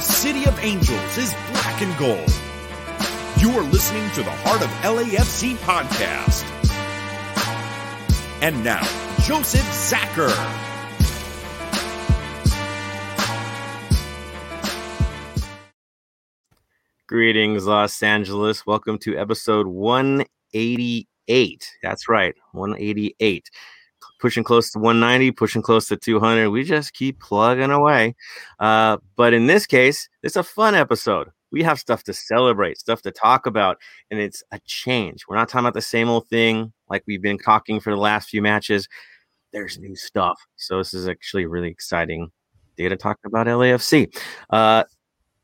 the City of Angels is black and gold. You are listening to the Heart of LAFC podcast. And now, Joseph Zacher. Greetings, Los Angeles. Welcome to episode 188. That's right, 188. Pushing close to 190, pushing close to 200. We just keep plugging away. Uh, but in this case, it's a fun episode. We have stuff to celebrate, stuff to talk about, and it's a change. We're not talking about the same old thing like we've been talking for the last few matches. There's new stuff. So this is actually really exciting day to talk about LAFC. Uh,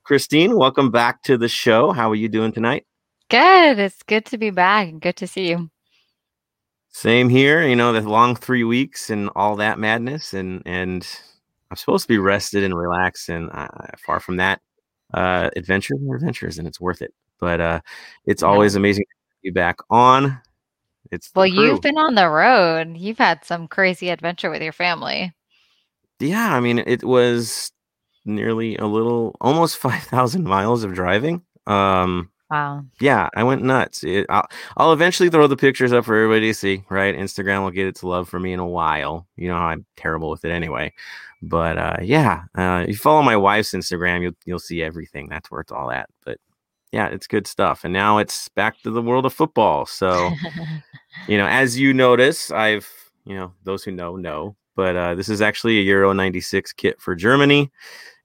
Christine, welcome back to the show. How are you doing tonight? Good. It's good to be back and good to see you. Same here. You know, the long three weeks and all that madness, and and I'm supposed to be rested and relaxed, and uh, far from that. Uh, adventures and adventures, and it's worth it. But uh, it's always amazing to be back on. It's Well, crew. you've been on the road. You've had some crazy adventure with your family. yeah. I mean, it was nearly a little, almost five thousand miles of driving. Um, Wow. yeah, I went nuts. It, I'll, I'll eventually throw the pictures up for everybody to see. Right, Instagram will get its love for me in a while. You know how I'm terrible with it anyway. But uh, yeah, uh, you follow my wife's Instagram, you'll you'll see everything. That's where it's all at. But yeah, it's good stuff. And now it's back to the world of football. So you know, as you notice, I've you know those who know know. But uh, this is actually a Euro '96 kit for Germany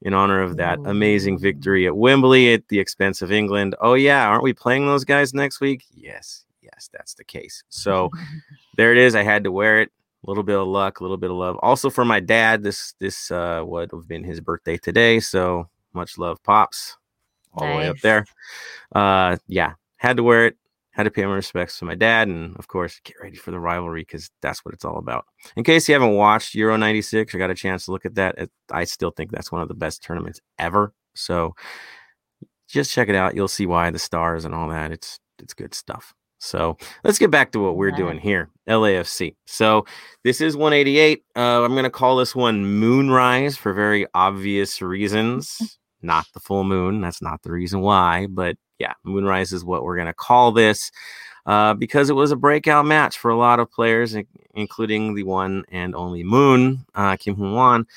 in honor of that amazing victory at Wembley at the expense of England. Oh yeah, aren't we playing those guys next week? Yes, yes, that's the case. So there it is. I had to wear it. A little bit of luck, a little bit of love. Also for my dad, this this uh, would have been his birthday today. So much love, pops, all the way up there. Uh, yeah, had to wear it. Had to pay my respects to my dad, and of course, get ready for the rivalry because that's what it's all about. In case you haven't watched Euro '96 or got a chance to look at that, I still think that's one of the best tournaments ever. So just check it out. You'll see why the stars and all that. It's it's good stuff. So let's get back to what we're doing here, LAFC. So this is 188. Uh, I'm going to call this one Moonrise for very obvious reasons. Not the full moon. That's not the reason why, but yeah, Moonrise is what we're going to call this uh, because it was a breakout match for a lot of players, including the one and only Moon, uh, Kim Moon Hwan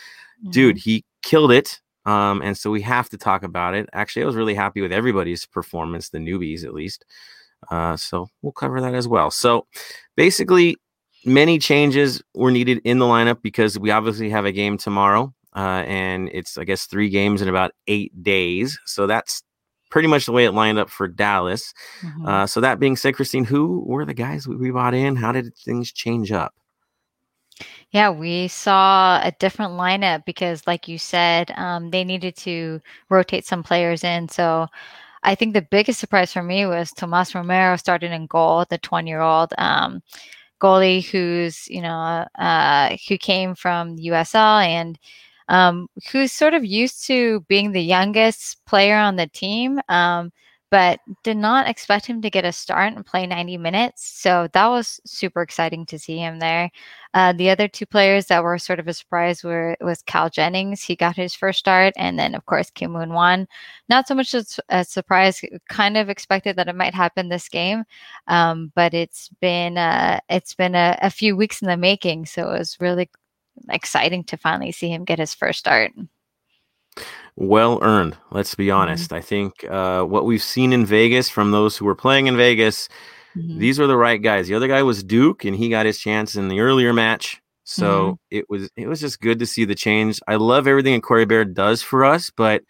dude, he killed it. Um, and so we have to talk about it. Actually, I was really happy with everybody's performance, the newbies at least. Uh, so we'll cover that as well. So basically, many changes were needed in the lineup because we obviously have a game tomorrow. Uh, and it's, I guess, three games in about eight days. So that's pretty much the way it lined up for Dallas. Mhm. Uh, so that being said, Christine, who were the guys we bought in? How did things change up? Yeah, we saw a different lineup because, like you said, um, they needed to rotate some players in. So I think the biggest surprise for me was Tomas Romero started in goal, the 20 year old um, goalie who's, you know, uh, who came from USL and um, who's sort of used to being the youngest player on the team. Um, but did not expect him to get a start and play 90 minutes. So that was super exciting to see him there. Uh, the other two players that were sort of a surprise were was Cal Jennings. He got his first start, and then of course Kim Moon Hwan. Not so much a surprise. Kind of expected that it might happen this game, um, but it's been uh, it's been a, a few weeks in the making. So it was really exciting to finally see him get his first start. Well earned. Let's be honest. I think uh, what we've seen in Vegas from those who were playing in Vegas, Mhm. these are the right guys. The other guy was Duke, and he got his chance in the earlier match. So it was it was just good to see the change. I love everything that Corey Baird does for us, but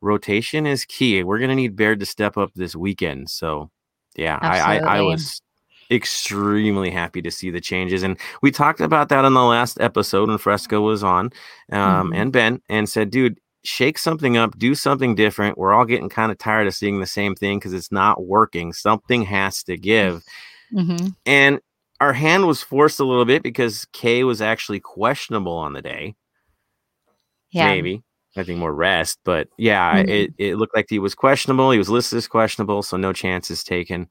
rotation is key. We're gonna need Baird to step up this weekend. So yeah, I, I I was extremely happy to see the changes, and we talked about that on the last episode when Fresco was on, um, Mhm. and Ben, and said, dude. Shake something up, do something different. We're all getting kind of tired of seeing the same thing because it's not working. Something has to give. Mhm. And our hand was forced a little bit because Kay was actually questionable on the day. Yeah. Maybe. I think more rest. But yeah, Mhm. it, it looked like he was questionable. He was listed as questionable, so no chances taken.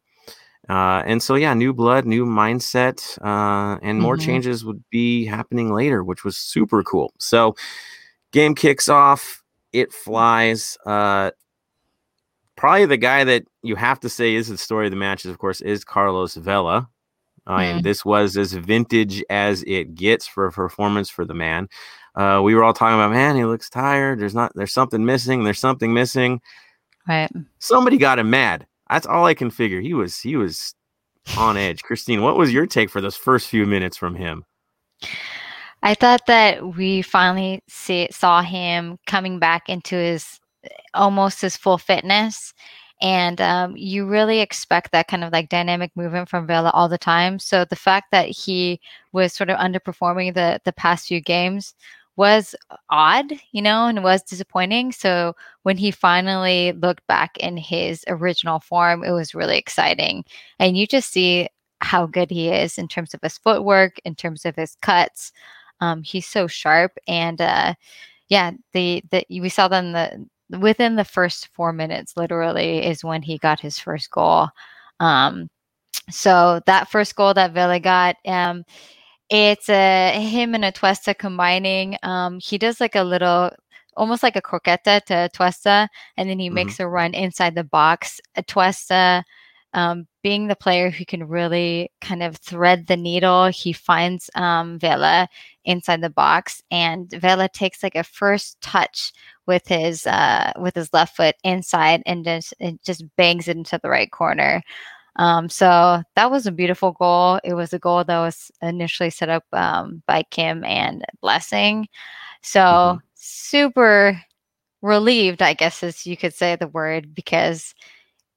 Uh, and so yeah, new blood, new mindset, uh, and more Mhm. changes would be happening later, which was super cool. So game kicks off. it flies. Uh, probably the guy that you have to say is the story of the matches, of course, is Carlos Vela. I mean, Mm. this was as vintage as it gets for a performance for the man. Uh, we were all talking about, man, he looks tired. There's not, there's something missing. There's something missing. Right. Somebody got him mad. That's all I can figure. He was, he was on edge. Christine, what was your take for those first few minutes from him? I thought that we finally see, saw him coming back into his almost his full fitness. And um, you really expect that kind of like dynamic movement from Vela all the time. So the fact that he was sort of underperforming the the past few games was odd, you know, and was disappointing. So when he finally looked back in his original form, it was really exciting. And you just see how good he is in terms of his footwork, in terms of his cuts. Um, he's so sharp, and uh, yeah, the the we saw them the within the first four minutes, literally, is when he got his first goal. Um, so that first goal that Vela got, um, it's a him and Atuesta combining. Um, he does like a little, almost like a croqueta to Tuesta, and then he Mhm. makes a run inside the box. Atuesta, um, being the player who can really kind of thread the needle, he finds um, Vela inside the box, and Vela takes like a first touch with his uh, with his left foot inside, and just just bangs it into the right corner. Um, so that was a beautiful goal. It was a goal that was initially set up um, by Kim and Blessing. So Mhm. super relieved, I guess, as you could say the word, because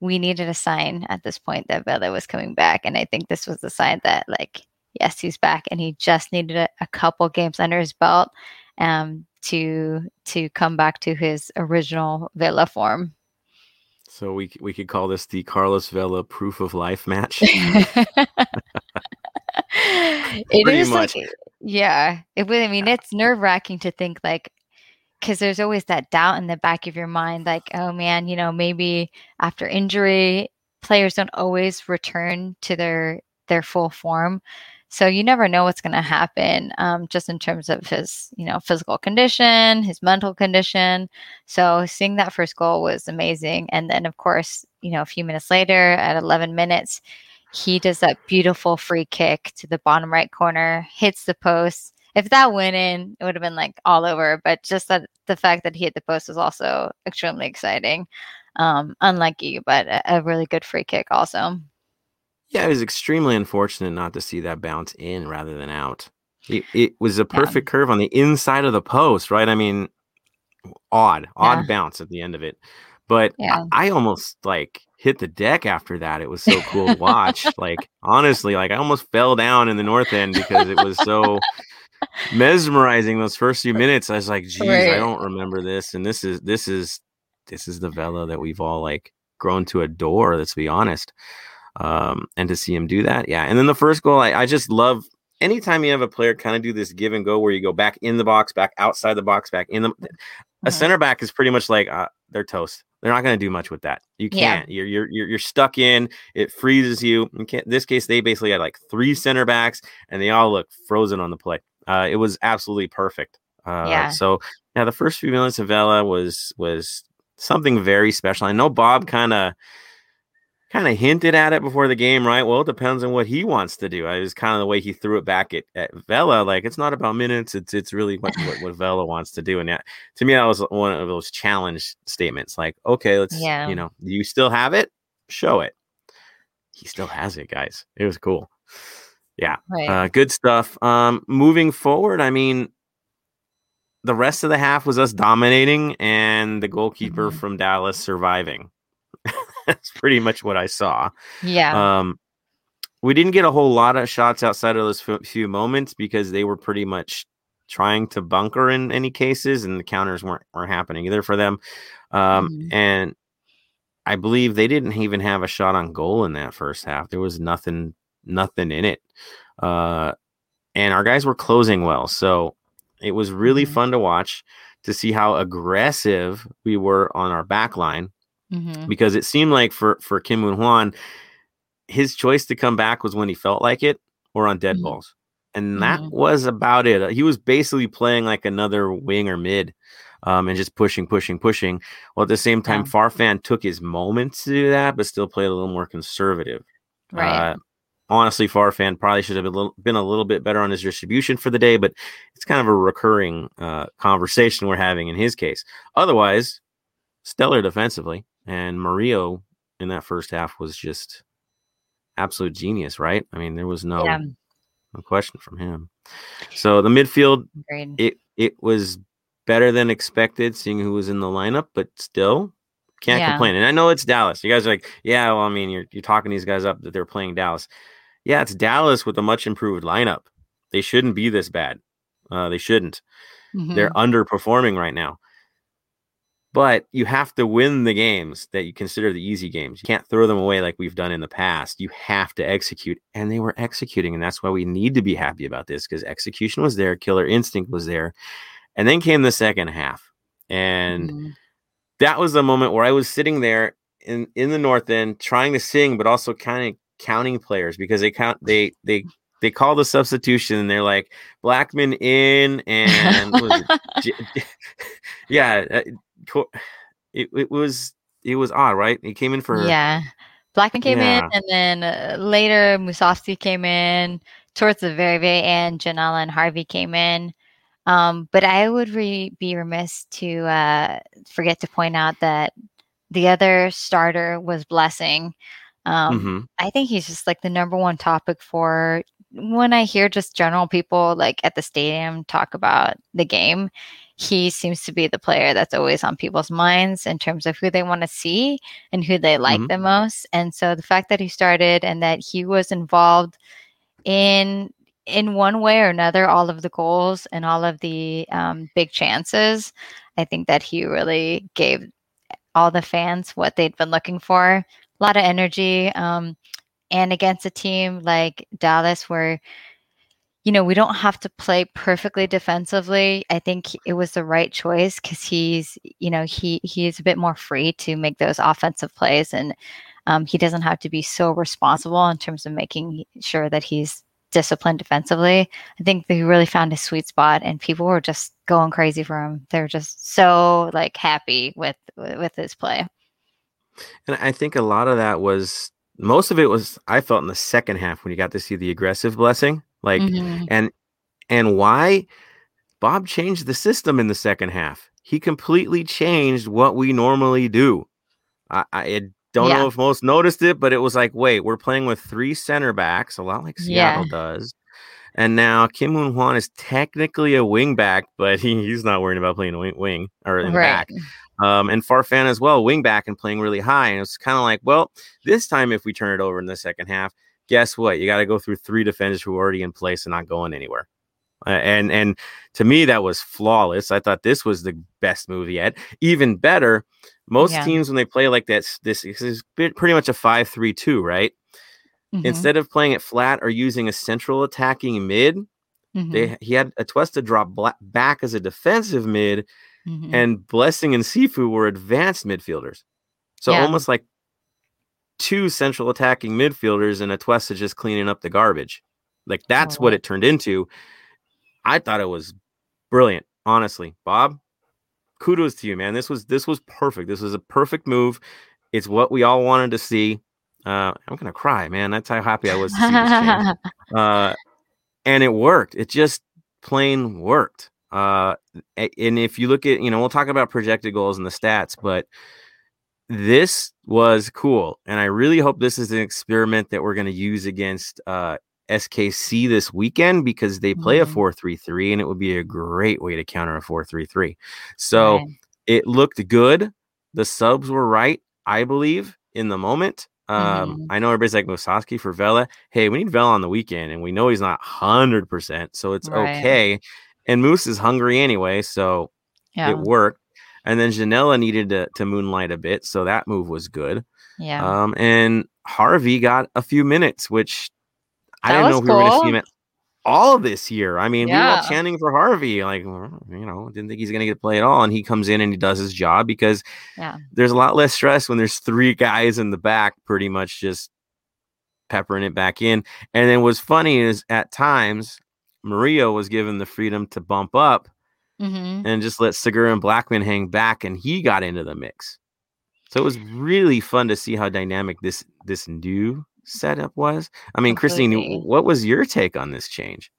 we needed a sign at this point that Vela was coming back. And I think this was the sign that, like, yes, he's back, and he just needed a, a couple games under his belt um, to to come back to his original Vela form. So we we could call this the Carlos Vela proof of life match. It Pretty is much. like, yeah. It would. I mean, it's nerve wracking to think like, because there's always that doubt in the back of your mind, like, oh man, you know, maybe after injury, players don't always return to their their full form. So you never know what's going to happen, um, just in terms of his, you know, physical condition, his mental condition. So seeing that first goal was amazing, and then of course, you know, a few minutes later, at 11 minutes, he does that beautiful free kick to the bottom right corner, hits the post. If that went in, it would have been like all over. But just that the fact that he hit the post was also extremely exciting. Um, unlucky, but a, a really good free kick also. Yeah, it was extremely unfortunate not to see that bounce in rather than out. It, it was a perfect curve on the inside of the post, right? I mean, odd, odd Yeah. bounce at the end of it. But Yeah. I, I almost like hit the deck after that. It was so cool to watch. like honestly, like I almost fell down in the north end because it was so mesmerizing those first few minutes. I was like, geez, I don't remember this. And this is this is this is the Vela that we've all like grown to adore, let's be honest. Um, and to see him do that, yeah. And then the first goal, I, I just love anytime you have a player kind of do this give and go where you go back in the box, back outside the box, back in the a Mhm. center back is pretty much like uh, they're toast. They're not going to do much with that. You can't. You're, you're you're you're stuck in. It freezes you. You can't. This case, they basically had like three center backs, and they all look frozen on the play. Uh, it was absolutely perfect. Uh, Yeah. So yeah, the first few minutes of Vela was was something very special. I know Bob kind of kind of hinted at it before the game, right? Well, it depends on what he wants to do. It was kind of the way he threw it back at, at Vela. Like it's not about minutes. It's it's really what, what, what Vela wants to do. And that, to me, that was one of those challenge statements. Like, okay, let's Yeah. you know, you still have it, show it. He still has it, guys. It was cool. Yeah, Right. uh, good stuff. Um, moving forward, I mean, the rest of the half was us dominating and the goalkeeper Mhm. from Dallas surviving. That's pretty much what I saw. yeah. Um, we didn't get a whole lot of shots outside of those f- few moments because they were pretty much trying to bunker in any cases, and the counters weren't weren't happening either for them. Um, Mhm. And I believe they didn't even have a shot on goal in that first half. There was nothing nothing in it, uh, and our guys were closing well, so it was really Mhm. fun to watch to see how aggressive we were on our back line Mhm. because it seemed like for for Kim Moon Hwan, his choice to come back was when he felt like it or on dead Mhm. balls, and that Mhm. was about it. He was basically playing like another wing or mid. um, and just pushing, pushing, pushing. Well, at the same time, yeah. Farfan took his moments to do that, but still played a little more conservative. Right. Uh, honestly, Farfan probably should have been a, little, been a little bit better on his distribution for the day, but it's kind of a recurring uh, conversation we're having in his case. Otherwise, stellar defensively, and Murillo in that first half was just absolute genius, right? I mean, there was no, yeah. no question from him. So the midfield, Agreed. it it was better than expected, seeing who was in the lineup, but still can't yeah. complain. And I know it's Dallas. You guys are like, yeah, well, I mean, you're you're talking these guys up that they're playing Dallas. Yeah, it's Dallas with a much improved lineup. They shouldn't be this bad. Uh, they shouldn't. Mm-hmm. They're underperforming right now. But you have to win the games that you consider the easy games. You can't throw them away like we've done in the past. You have to execute. And they were executing. And that's why we need to be happy about this because execution was there, killer instinct was there. And then came the second half. And mm-hmm. that was the moment where I was sitting there in, in the north end trying to sing, but also kind of counting players because they count they they they call the substitution and they're like Blackmon in and yeah, uh, it, it was it was odd, right? He came in for yeah. Blackmon came yeah. in, and then uh, later Musovski came in towards the very very end. Ginella and Harvey came in. Um, but I would re- be remiss to uh, forget to point out that the other starter was Blessing. Um, mm-hmm. I think he's just like the number one topic for when I hear just general people like at the stadium talk about the game he seems to be the player that's always on people's minds in terms of who they want to see and who they like mm-hmm. the most. And so the fact that he started and that he was involved in in one way or another all of the goals and all of the um, big chances, I think that he really gave all the fans what they'd been looking for. A lot of energy. Um, and against a team like Dallas, where you know, we don't have to play perfectly defensively. I think it was the right choice because he's, you know, he he is a bit more free to make those offensive plays, and um, he doesn't have to be so responsible in terms of making sure that he's disciplined defensively. I think he really found his sweet spot, and people were just going crazy for him. They're just so like happy with with his play. And I think a lot of that was most of it was I felt in the second half when you got to see the aggressive blessing like, mm-hmm. and and why Bob changed the system in the second half. He completely changed what we normally do. I, I don't yeah. know if most noticed it, but it was like, wait, we're playing with three center backs, a lot like Seattle yeah. does. And now Kim Moon Hwan is technically a wing back, but he, he's not worrying about playing a wing, wing or in right. back. Um, and Farfan as well, wing back and playing really high. And it's kind of like, well, this time if we turn it over in the second half, guess what? You got to go through three defenders who are already in place and not going anywhere. Uh, and and to me that was flawless. I thought this was the best move yet. Even better, most yeah. teams when they play like this, this is pretty much a five-three-two, right? Mm-hmm. Instead of playing it flat or using a central attacking mid, mm-hmm. they he had Atuesta drop black, back as a defensive mid, mm-hmm. and Blessing and Sifu were advanced midfielders. So yeah. almost like two central attacking midfielders and Atuesta just cleaning up the garbage. Like that's oh. what it turned into. I thought it was brilliant, honestly. Bob, kudos to you, man. This was this was perfect. This was a perfect move. It's what we all wanted to see. Uh, I'm gonna cry, man. That's how happy I was to see this uh, and it worked. It just plain worked. Uh, and if you look at, you know, we'll talk about projected goals and the stats, but this was cool. And I really hope this is an experiment that we're going to use against uh, SKC this weekend because they play mm-hmm. a 4 3 3 and it would be a great way to counter a 4 3 3. So right. it looked good. The subs were right, I believe, in the moment. Um, mm-hmm. I know everybody's like Musovski for Vela. Hey, we need Vela on the weekend, and we know he's not 100%, so it's right. okay. And Moose is hungry anyway, so yeah. it worked. And then Ginella needed to, to moonlight a bit, so that move was good. Yeah. Um, and Harvey got a few minutes, which I didn't know if cool. we were going to see him all this year. I mean, yeah. we were all chanting for Harvey, like you know, didn't think he's going to get to play at all, and he comes in and he does his job because yeah. there's a lot less stress when there's three guys in the back, pretty much just peppering it back in. And then what's funny is at times Murillo was given the freedom to bump up hmm and just let Segura and Blackmon hang back, and he got into the mix. So it was really fun to see how dynamic this this new setup was. I mean, Christine, what was your take on this change?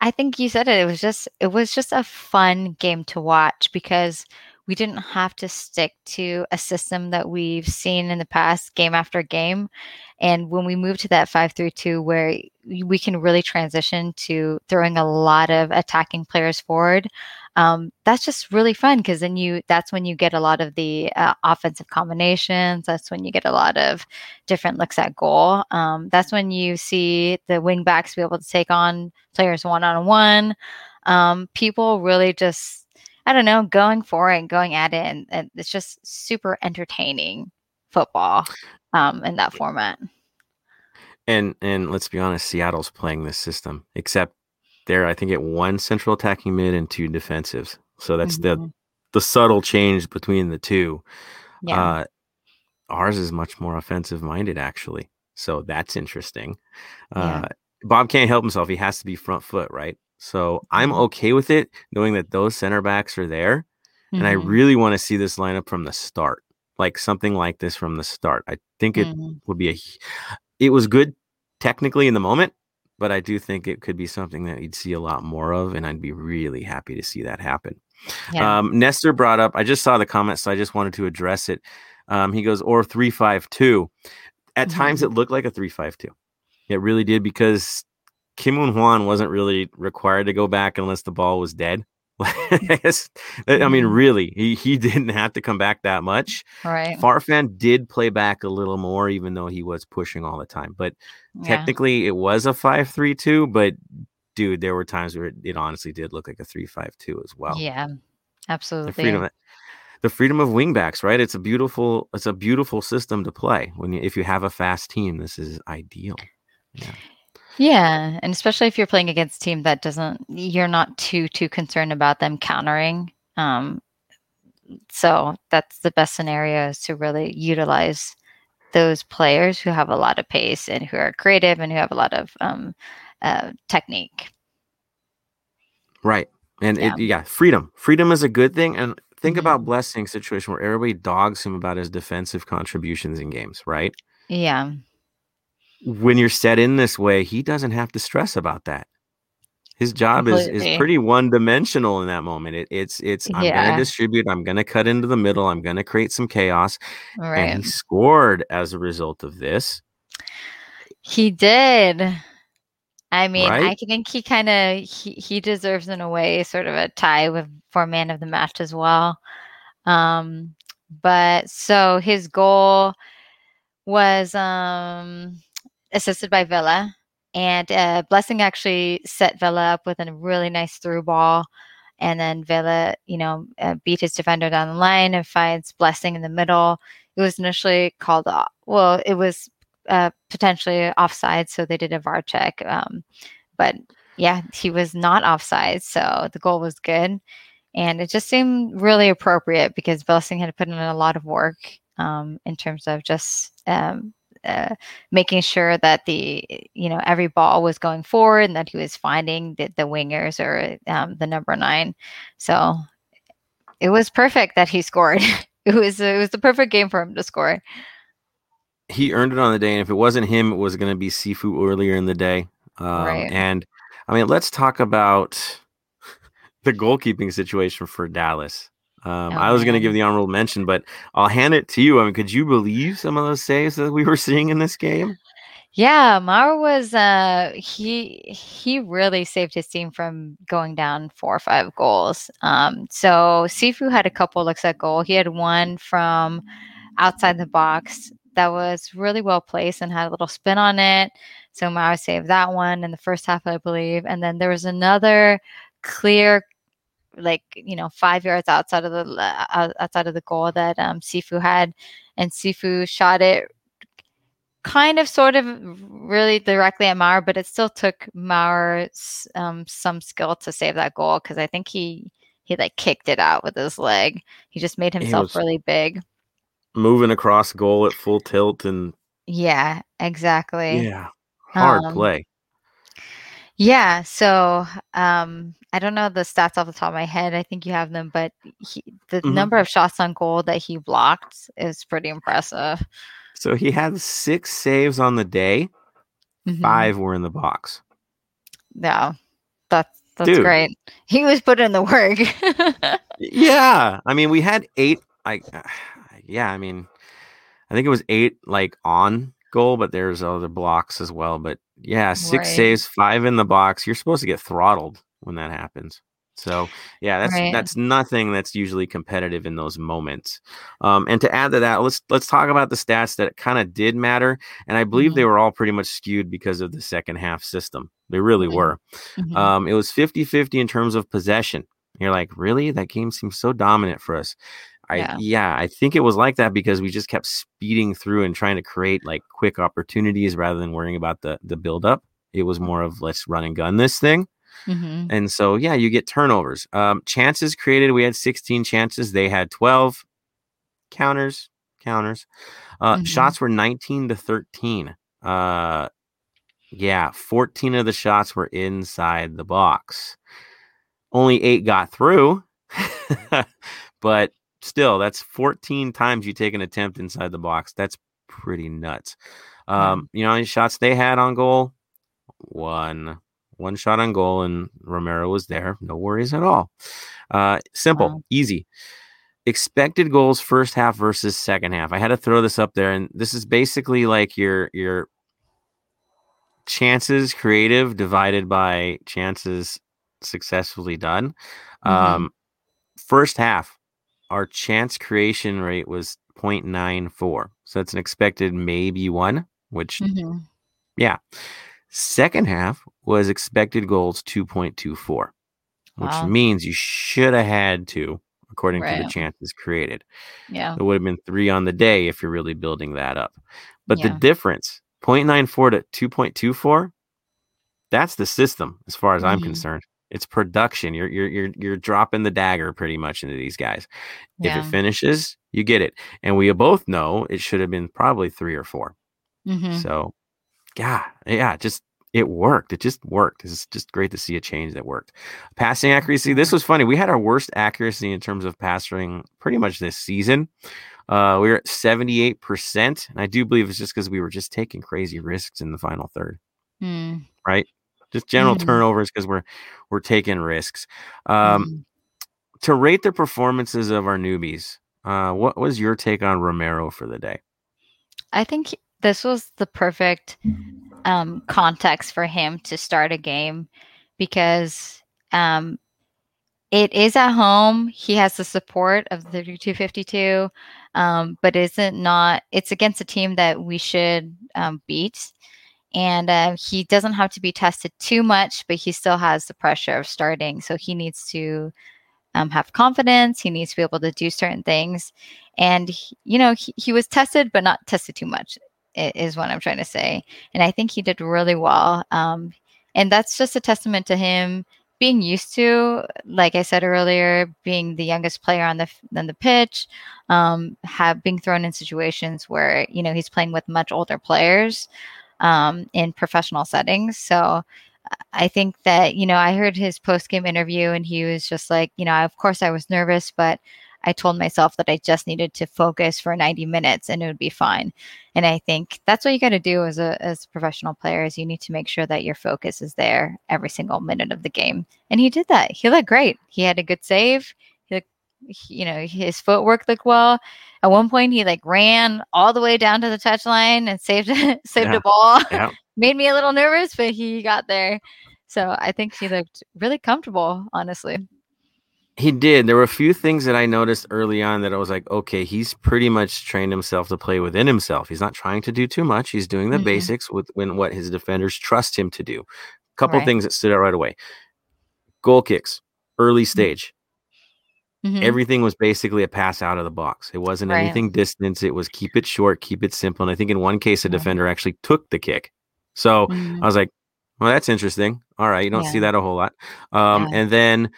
I think you said it. It was just it was just a fun game to watch because we didn't have to stick to a system that we've seen in the past game after game. And when we moved to that 5-3-2 where we can really transition to throwing a lot of attacking players forward, um, that's just really fun because then you that's when you get a lot of the uh, offensive combinations. That's when you get a lot of different looks at goal. Um, that's when you see the wing backs be able to take on players one on one. Um, people really just, I don't know, going for it and going at it. And, and it's just super entertaining football um, in that format. And and let's be honest, Seattle's playing this system, except they're I think at one central attacking mid and two defensives. So that's the Mhm. the subtle change between the two. yeah. Uh, ours is much more offensive minded, actually. So that's interesting. Yeah. Uh, Bob can't help himself. He has to be front foot, right? So I'm Mhm. okay with it, knowing that those center backs are there. And I Mhm. really want to see this lineup from the start, like something like this from the start. I think it Mhm. would be a It was good technically in the moment, but I do think it could be something that you'd see a lot more of, and I'd be really happy to see that happen. yeah. Um, Nestor brought up, I just saw the comment, so I just wanted to address it. Um, he goes, or 352. At times, Mhm. it looked like a 352. It really did because Kim Moon Hwan wasn't really required to go back unless the ball was dead. I mean, Mhm. really, he, he didn't have to come back that much. right. Farfan did play back a little more, even though he was pushing all the time. But Yeah. technically, it was a 5-3-2. But dude, there were times where it, it honestly did look like a 3-5-2 as well yeah. the Absolutely. freedom the freedom of wingbacks right it's a beautiful it's a beautiful system to play when you if you have a fast team this is ideal yeah Yeah, and especially if you're playing against a team that doesn't, you're not too too concerned about them countering. Um, so that's the best scenario is to really utilize those players who have a lot of pace and who are creative and who have a lot of um, uh, technique. right and Yeah. it yeah freedom freedom is a good thing and think Mhm. about blessing situation where everybody dogs him about his defensive contributions in games right Yeah, when you're set in this way he doesn't have to stress about that his job is is pretty one dimensional in that moment it, it's it's i'm Yeah. gonna distribute i'm gonna cut into the middle i'm gonna create some chaos right. and he scored as a result of this He did. I mean, I think he kind of he, he deserves in a way sort of a tie with for man of the match as well. Um, but so his goal was um assisted by Vela, and uh, Blessing actually set Vela up with a really nice through ball, and then Vela, you know, uh, beat his defender down the line and finds Blessing in the middle. It was initially called off. Well, it was uh, potentially offside, so they did a VAR check. Um, but yeah, he was not offside, so the goal was good, and it just seemed really appropriate because Blessing had put in a lot of work um, in terms of just um, uh, making sure that the you know every ball was going forward and that he was finding the, the wingers or um, the number nine. So it was perfect that he scored. it was it was the perfect game for him to score. he earned it on the day, and if it wasn't him, it was going to be Sifu earlier in the day. Um, Right. And I mean, let's talk about the goalkeeping situation for Dallas. Um, Oh, I was going to give the honorable mention, but I'll hand it to you. I mean, could you believe some of those saves that we were seeing in this game? Yeah, Maurer was uh he he really saved his team from going down four or five goals. Um so Sifu had a couple looks at goal. He had one from outside the box that was really well placed and had a little spin on it. So Maurer saved that one in the first half, I believe. And then there was another clear like you know five yards outside of the uh, outside of the goal that um Sifu had and Sifu shot it kind of sort of really directly at Maurer, but it still took Maurer um, some skill to save that goal because I think he he like kicked it out with his leg. He just made himself really big. Moving across goal at full tilt and Yeah, exactly. yeah, hard Um, play. Yeah, so um, I don't know the stats off the top of my head. I think you have them, but he, the Mhm. number of shots on goal that he blocked is pretty impressive. So he had six saves on the day. Mhm. Five were in the box. Yeah, that's that's Dude. great. He was put in the work. Yeah, I mean, we had eight. Like, yeah, I mean, I think it was eight like on goal, but there's other blocks as well. But yeah, six Right. saves, five in the box. You're supposed to get throttled when that happens. So yeah, that's Right. that's nothing that's usually competitive in those moments. Um, and to add to that, let's let's talk about the stats that kind of did matter. And I believe they Mhm. were all pretty much skewed because of the second half system. They really Mhm. were. Mhm. Um, it was 50 50 in terms of possession. You're like, really? That game seems so dominant for us. I Yeah. yeah. I think it was like that because we just kept speeding through and trying to create like quick opportunities rather than worrying about the the build up. It was more of let's run and gun this thing. Mhm. And so yeah, you get turnovers. Um, chances created, we had 16 chances, they had 12 counters, counters. Uh, Mhm. shots were 19 to 13. Uh yeah, 14 of the shots were inside the box. Only 8 got through. but still, that's 14 times you take an attempt inside the box. That's pretty nuts. Um, you know, many shots they had on goal? One. One shot on goal, and Romero was there. No worries at all. Uh, simple, Wow. easy. Expected goals first half versus second half. I had to throw this up there, and this is basically like your your chances creative divided by chances successfully done. Mhm. Um, first half, our chance creation rate was 0.94. So that's an expected maybe one, which Mhm. second half was expected goals 2.24, which Wow. means you should have had two according to the chances created. Yeah. It would have been three on the day if you're really building that up. But the difference, 0.94 to 2.24, that's the system as far as I'm Mhm. concerned. It's production. You're you're you're you're dropping the dagger pretty much into these guys. If it finishes, you get it. And we both know it should have been probably three or 4 Mhm. So yeah, yeah, just it worked. It just worked. It's just great to see a change that worked. Passing accuracy. This was funny. We had our worst accuracy in terms of passing pretty much this season. Uh, we were at 78%. And I do believe it's just because we were just taking crazy risks in the final third, Mm. right? Just general Mhm. turnovers because we're we're taking risks. Um, Mhm. to rate the performances of our newbies, uh, what was your take on Romero for the day? I think this was the perfect um, context for him to start a game because um, it is at home. He has the support of the 3252, um, but isn't not. It's against a team that we should um, beat, and uh, he doesn't have to be tested too much, but he still has the pressure of starting. So he needs to um, have confidence. He needs to be able to do certain things, and he- you know he, he was tested, but not tested too much is what I'm trying to say. And I think he did really well. Um, and that's just a testament to him being used to, like I said earlier, being the youngest player on the on the pitch, um, have being thrown in situations where you know he's playing with much older players um, in professional settings. So. I think that, you know, I heard his post game interview and he was just like, you know, of course I was nervous, but I told myself that I just needed to focus for 90 minutes and it would be fine. And I think that's what you got to do as a as a professional player is you need to make sure that your focus is there every single minute of the game. And he did that. He looked great. He had a good save. He looked, he- you know, his footwork looked well. At one point, he like ran all the way down to the touchline and saved saved Yeah. a ball. Yeah. Made me a little nervous, but he got there. So I think he looked really comfortable, honestly. He did. There were a few things that I noticed early on that I was like, okay, he's pretty much trained himself to play within himself. He's not trying to do too much. He's doing the Mhm. basics with when what his defenders trust him to do. A Couple Right. things that stood out right away. Goal kicks, early stage. Mhm. Everything was basically a pass out of the box. It wasn't Right. anything distance. It was keep it short, keep it simple. And I think in one case, a defender actually took the kick. So Mhm. I was like, well, that's interesting. All right. You don't see that a whole lot. Um, Yeah. And then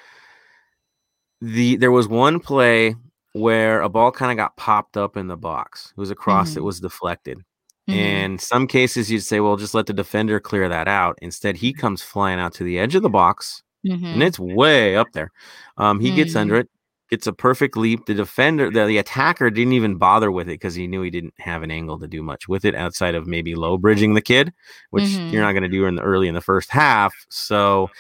the there was one play where a ball kind of got popped up in the box. It was a cross that Mhm. was deflected. Mhm. And some cases you'd say, well, just let the defender clear that out. Instead, he comes flying out to the edge of the box, and Mhm. it's way up there. Um, he gets under it, gets a perfect leap. The defender, the, the attacker, didn't even bother with it because he knew he didn't have an angle to do much with it outside of maybe low bridging the kid, which Mhm. you're not going to do in the early in the first half. So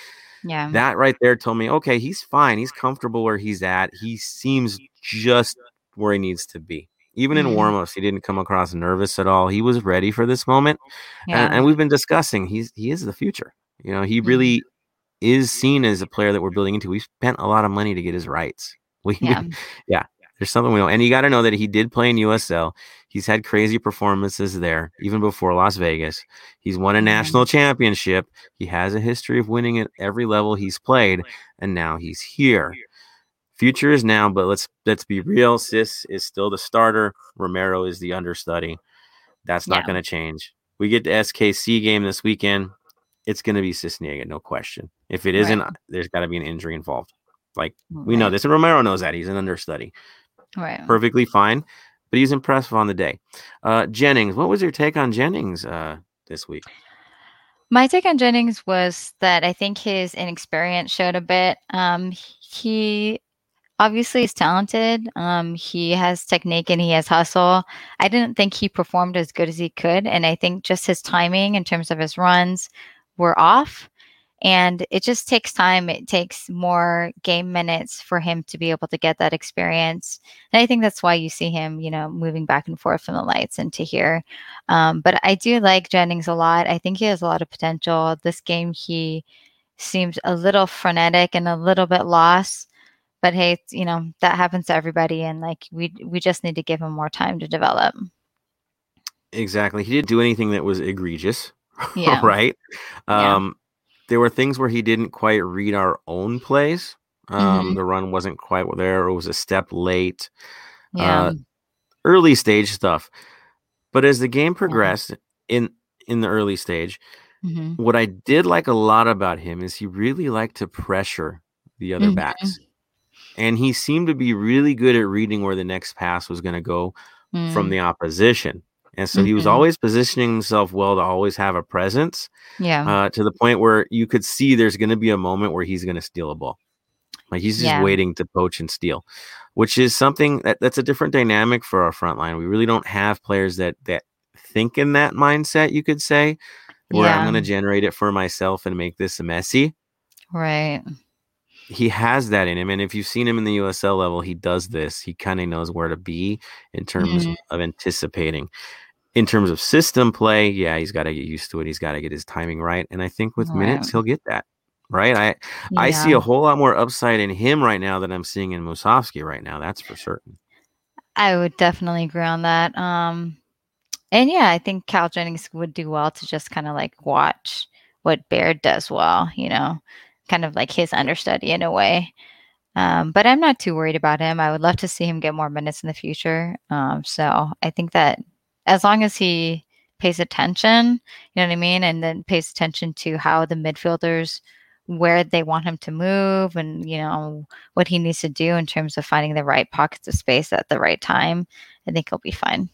yeah. that right there told me, okay, he's fine. He's comfortable where he's at. He seems just where he needs to be. Even in Mhm. warmups, he didn't come across nervous at all. He was ready for this moment yeah. and, and we've been discussing he's he is the future. You know, he Mhm. really is seen as a player that we're building into. We spent a lot of money to get his rights. We, we- yeah. there's something we know, and you got to know that he did play in USL. He's had crazy performances there, even before Las Vegas. He's won a national championship. He has a history of winning at every level he's played, and now he's here. Future is now, but let's let's be real. Sis is still the starter. Romero is the understudy. That's not Yeah. going to change. We get the SKC game this weekend. It's going to be Sisniega, no question. If it isn't, Right. Uh, there's got to be an injury involved. Like we know this, and Romero knows that he's an understudy. Right. Perfectly fine, but he's impressive on the day. Uh, Jennings, what was your take on Jennings uh, this week? My take on Jennings was that I think his inexperience showed a bit. Um, he obviously is talented. Um, he has technique and he has hustle. I didn't think he performed as good as he could, and I think just his timing in terms of his runs were off. And it just takes time. It takes more game minutes for him to be able to get that experience. And I think that's why you see him, you know, moving back and forth from the lights into here. Um, but I do like Jennings a lot. I think he has a lot of potential. This game, he seems a little frenetic and a little bit lost. But hey, you know that happens to everybody, and like we we just need to give him more time to develop. Exactly. He didn't do anything that was egregious, Yeah. right? Yeah. Um, there were things where he didn't quite read our own plays. Um, Mhm. The run wasn't quite there, it was a step late. Yeah, Uh, early stage stuff. But as the game progressed in in the early stage, hmm what I did like a lot about him is he really liked to pressure the other Mhm. backs. And he seemed to be really good at reading where the next pass was going to go from the opposition. And so he was Mhm. always positioning himself well to always have a presence yeah, uh, to the point where you could see there's going to be a moment where he's going to steal a ball. Like he's just Yeah. waiting to poach and steal, which is something that, that's a different dynamic for our front line. We really don't have players that that think in that mindset, you could say, where I'm going to generate it for myself and make this messy. right. He has that in him. And if you've seen him in the USL level, he does this. He kind of knows where to be in terms Mhm. of anticipating. In terms of system play, yeah, he's got to get used to it. He's got to get his timing right. And I think with minutes, he'll get that. Right. I, I see a whole lot more upside in him right now than I'm seeing in Musovski right now. That's for certain. I would definitely agree on that. Um, and yeah, I think Cal Jennings would do well to just kind of like watch what Baird does well, you know, kind of like his understudy in a way. Um, but I'm not too worried about him. I would love to see him get more minutes in the future. Um, so I think that as long as he pays attention, you know what I mean, and then pays attention to how the midfielders where they want him to move and you know what he needs to do in terms of finding the right pockets of space at the right time i think he'll be fine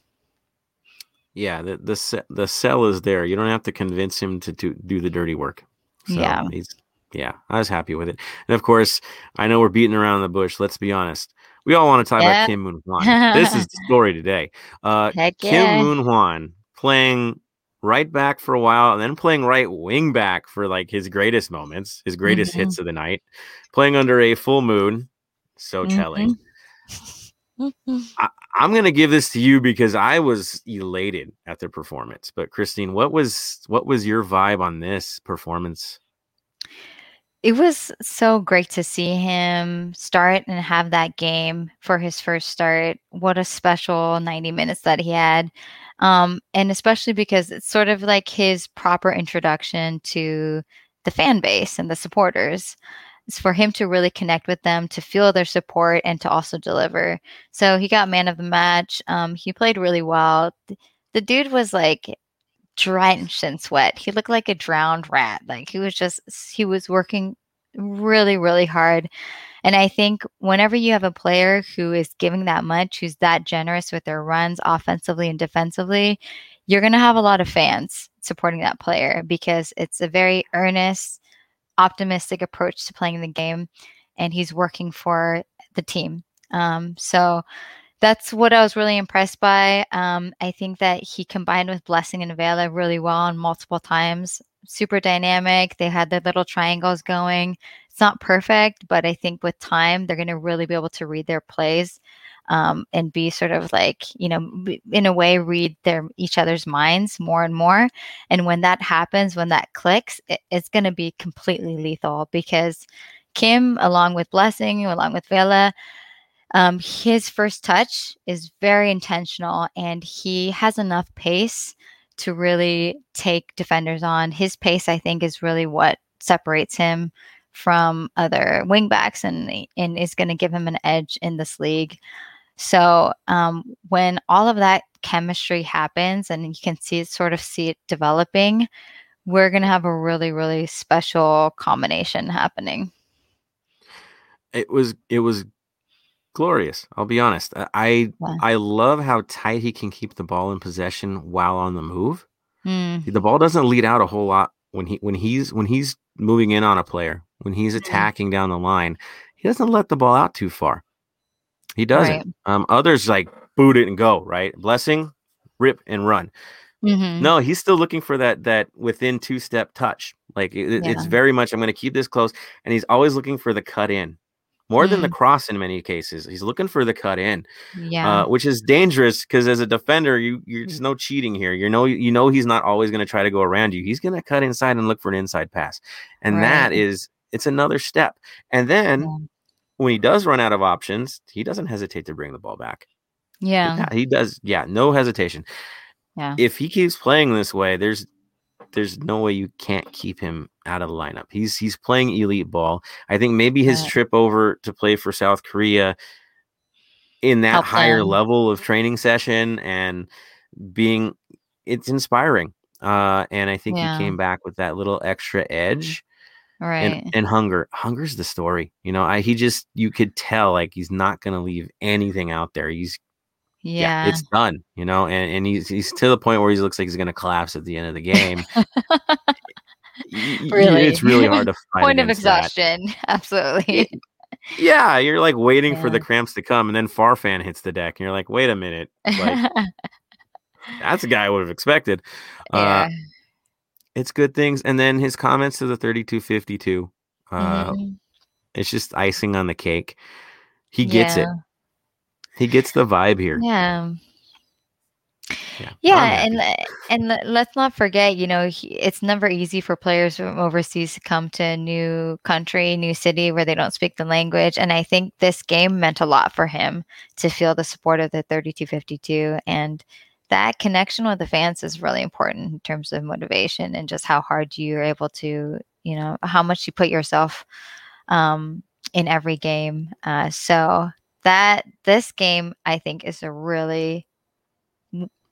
Yeah. The, the, the cell is there. You don't have to convince him to, to do the dirty work. So Yeah. He's, yeah. I was happy with it. And of course, I know we're beating around the bush. Let's be honest. We all want to talk Yeah. about Kim Moon Hwan. this is the story today. Uh, Kim Moon Hwan playing right back for a while and then playing right wing back for like his greatest moments, his greatest Mhm. hits of the night, playing under a full moon. So Mhm. telling. I'm going to give this to you because I was elated at the performance. But Christine, what was what was your vibe on this performance? It was so great to see him start and have that game for his first start. What a special 90 minutes that he had. Um, and especially because it's sort of like his proper introduction to the fan base and the supporters. It's for him to really connect with them, to feel their support, and to also deliver. So he got man of the match. Um, he played really well. The dude was like drenched in sweat. He looked like a drowned rat. Like he was just he was working really really hard. And I think whenever you have a player who is giving that much, who's that generous with their runs offensively and defensively, you're going to have a lot of fans supporting that player because it's a very earnest, optimistic approach to playing the game, and he's working for the team. Um, so that's what I was really impressed by. Um, I think that he combined with Blessing and Vela really well on multiple times. Super dynamic. They had their little triangles going. It's not perfect, but I think with time, they're going to really be able to read their plays um, and be sort of like, you know, in a way, read their each other's minds more and more. And when that happens, when that clicks, it, it's going to be completely lethal because Kim, along with Blessing, along with Vela, um, his first touch is very intentional and he has enough pace to really take defenders on. His pace, I think, is really what separates him from other wingbacks and and is going to give him an edge in this league. So um, when all of that chemistry happens and you can see it sort of see it developing, we're going to have a really really special combination happening. It was it was glorious. I'll be honest. I yeah. I love how tight he can keep the ball in possession while on the move. Mm. The ball doesn't lead out a whole lot when he when he's when he's moving in on a player, when he's mm-hmm. attacking down the line. He doesn't let the ball out too far. He doesn't. Right. Um, others like boot it and go right. Blessing, rip and run. Mm-hmm. No, he's still looking for that that within two step touch. Like it, yeah. it's very much. I'm going to keep this close, and he's always looking for the cut in more mm. than the mm. cross in many cases. He's looking for the cut in, yeah, uh, which is dangerous because as a defender, you you're just no cheating here. You know you know he's not always going to try to go around you. He's going to cut inside and look for an inside pass, and right. that is it's another step. And then yeah. when he does run out of options, he doesn't hesitate to bring the ball back. Yeah, he does. Yeah, no hesitation. Yeah. If he keeps playing this way, there's there's no way you can't keep him out of the lineup. He's he's playing elite ball. I think maybe his yeah. trip over to play for South Korea in that Help higher level of training session and being it's inspiring. Uh, and I think yeah. he came back with that little extra edge. Right. And, and hunger. Hunger's the story. You know, I he just you could tell like he's not gonna leave anything out there. He's yeah. yeah. it's done, you know, and, and he's he's to the point where he looks like he's gonna collapse at the end of the game. really, it's really hard to find. point of exhaustion. That. Absolutely. Yeah, you're like waiting yeah. for the cramps to come, and then Farfan hits the deck, and you're like, wait a minute, like, that's a guy I would have expected. Uh, yeah. It's good things, and then his comments to the 3252. Uh, mm-hmm. It's just icing on the cake. He gets yeah. it. He gets the vibe here. Yeah. Yeah, yeah and and let's not forget, you know, he, it's never easy for players from overseas to come to a new country, new city where they don't speak the language. And I think this game meant a lot for him to feel the support of the 3252 and that connection with the fans is really important in terms of motivation and just how hard you're able to, you know, how much you put yourself um, in every game. Uh, so that this game I think is a really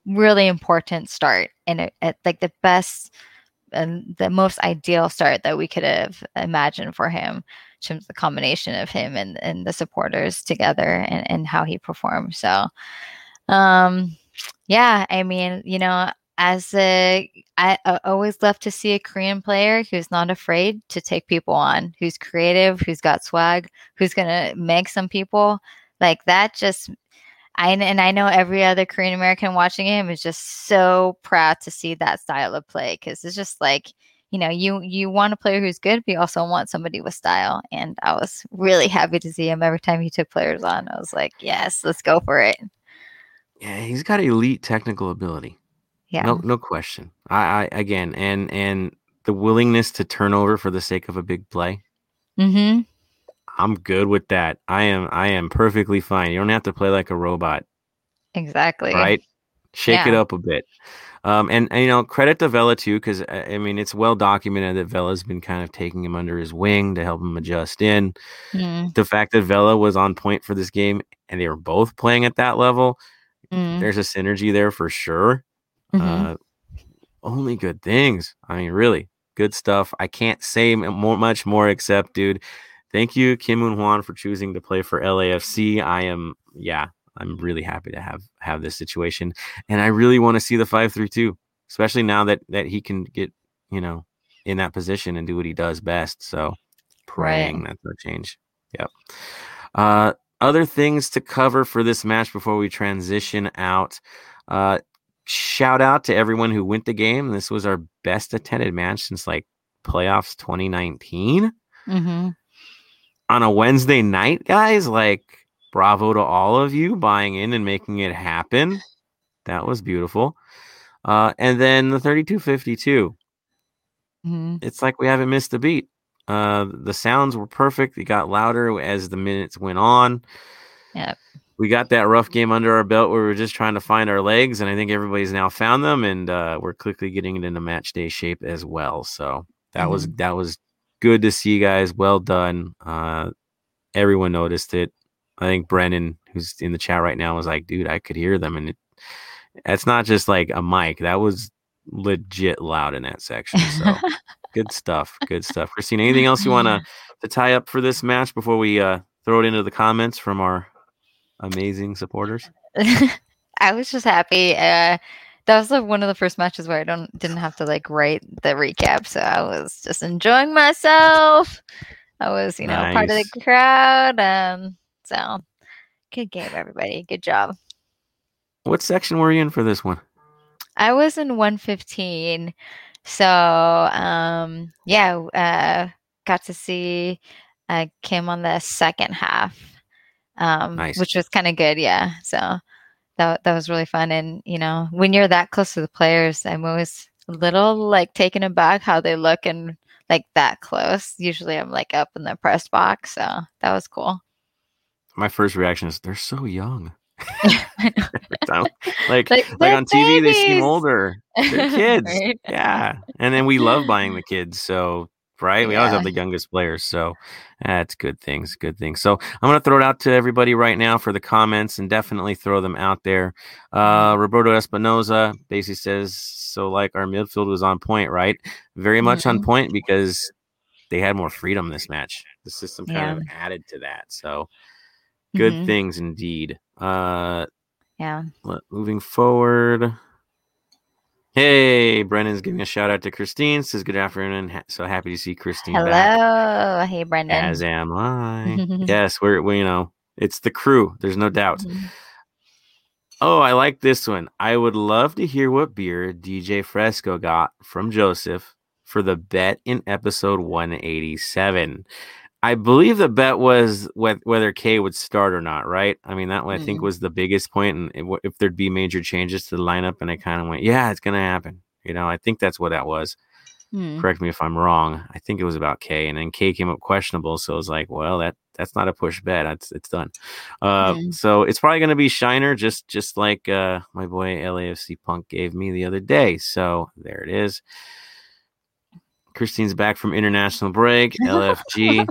really important start and it like the best and the most ideal start that we could have imagined for him terms the combination of him and, and the supporters together and, and how he performed. So um yeah i mean you know as a I, I always love to see a korean player who's not afraid to take people on who's creative who's got swag who's gonna make some people like that just I and I know every other Korean American watching him is just so proud to see that style of play because it's just like you know you you want a player who's good, but you also want somebody with style. And I was really happy to see him every time he took players on. I was like, yes, let's go for it. Yeah, he's got elite technical ability. Yeah, no no question. I, I again and and the willingness to turn over for the sake of a big play. Mm-hmm. I'm good with that. I am I am perfectly fine. You don't have to play like a robot. Exactly. Right? Shake yeah. it up a bit. Um, and, and, you know, credit to Vela too, because uh, I mean, it's well documented that Vela's been kind of taking him under his wing to help him adjust in. Mm. The fact that Vela was on point for this game and they were both playing at that level, mm. there's a synergy there for sure. Mm-hmm. Uh, only good things. I mean, really good stuff. I can't say more, much more except, dude, thank you, Kim Moon Hwan, for choosing to play for LAFC. I am, yeah, I'm really happy to have have this situation, and I really want to see the five three two, especially now that that he can get you know in that position and do what he does best. So praying Right. that's no change. Yep. Uh, other things to cover for this match before we transition out. Uh, shout out to everyone who went the game. This was our best attended match since like playoffs 2019 hmm on a Wednesday night, guys. Like, bravo to all of you buying in and making it happen. That was beautiful. Uh, and then the 3252 hmm it's like we haven't missed a beat. Uh, the sounds were perfect. It got louder as the minutes went on. Yep. We got that rough game under our belt where we were just trying to find our legs, and I think everybody's now found them, and uh, we're quickly getting it into match day shape as well. So that was that was good to see, you guys. Well done. Uh, everyone noticed it. I think Brennan, who's in the chat right now, was like, "Dude, I could hear them," and it, it's not just like a mic. That was legit loud in that section. So good stuff. Good stuff. Christine, anything else you want to to tie up for this match before we uh, throw it into the comments from our amazing supporters? I was just happy. Uh, that was like one of the first matches where I don't didn't have to like write the recap, so I was just enjoying myself. I was, you know, part of the crowd. Um, so good game, everybody. Good job. What section were you in for this one? I was in 115. So um yeah, uh got to see uh Kim on the second half. Um Nice. which was kind of good, yeah. So that that was really fun and you know, when you're that close to the players, I'm always a little like taken aback how they look and like that close. Usually I'm like up in the press box, so that was cool. My first reaction is they're so young. I know. Sound- like Like, like on TV they seem older. They're kids. Right? Yeah. And then we love buying the kids. So right, we always have the youngest players. So that's good things. Good things. So I'm gonna throw it out to everybody right now for the comments and definitely throw them out there. Uh Roberto Espinoza basically says so like our midfield was on point, right? Very much on Mhm. point because they had more freedom this match. The system kind of added to that. So good Mhm. things indeed. Uh Yeah. moving forward. Hey, Brendan's giving a shout out to Christine. Says good afternoon. Ha- so happy to see Christine Hello. back. Hey Brendan. As am I. yes, we're we you know it's the crew. There's no doubt. Mhm. Oh, I like this one. I would love to hear what beer DJ Fresco got from Joseph for the bet in episode 187. I believe the bet was whe- whether K would start or not, right? I mean, that one I think Mhm. was the biggest point, and if, if there'd be major changes to the lineup, and I kind of went, "Yeah, it's gonna happen." You know, I think that's what that was. Hmm. Correct me if I'm wrong. I think it was about K, and then K came up questionable, so I was like, "Well, that that's not a push bet. That's it's done." Uh. So it's probably gonna be Shiner, just just like uh, my boy LAFC Punk gave me the other day. So there it is. Christine's back from international break. LFG.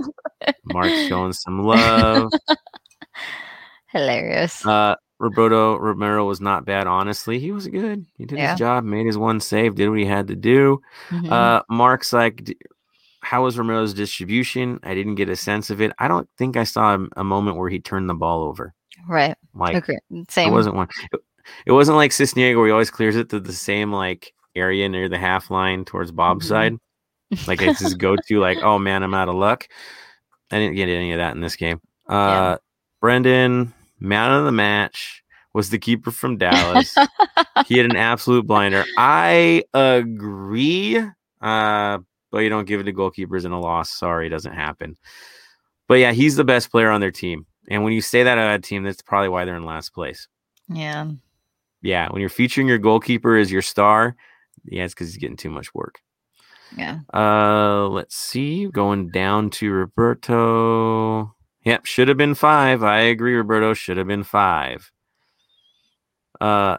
Mark's showing some love. Hilarious. Uh, Roberto Romero was not bad, honestly. He was good. He did Yeah. his job, made his one save, did what he had to do. Mhm. Uh, Mark's like, how was Romero's distribution? I didn't get a sense of it. I don't think I saw a, a moment where he turned the ball over. right. Like, Okay. it wasn't one. It, it wasn't like Sisniega where he always clears it to the same like area near the half line towards Bob's Mhm. side. Like it's his go to, like, oh man, I'm out of luck. I didn't get any of that in this game. Uh, Brendan, man of the match, was the keeper from Dallas. he had an absolute blinder. I agree. Uh, but you don't give it to goalkeepers in a loss. Sorry, it doesn't happen. But yeah, he's the best player on their team. And when you say that about a team, that's probably why they're in last place. yeah. Yeah, when you're featuring your goalkeeper as your star, yeah, it's because he's getting too much work. Yeah. Uh, let's see. Going down to Roberto. Yep, should have been five. I agree, Roberto. Should have been five. Uh,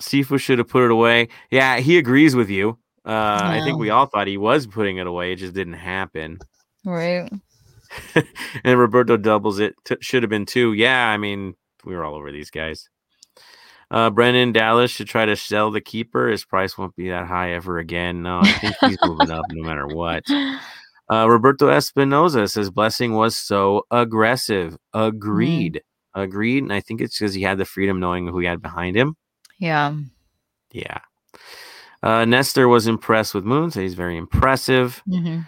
Sifu should have put it away. Yeah, he agrees with you. Uh, I think we all thought he was putting it away. It just didn't happen. Right. and Roberto doubles it. T- should have been two. Yeah, I mean, we were all over these guys. Uh, Brennan Dallas should try to sell the keeper. His price won't be that high ever again. No, I think he's moving up no matter what. Uh, Roberto Espinoza says blessing was so aggressive. Agreed. Agreed. And I think it's because he had the freedom knowing who he had behind him. Yeah. Yeah. Uh, Nestor was impressed with Moon, so he's very impressive. hmm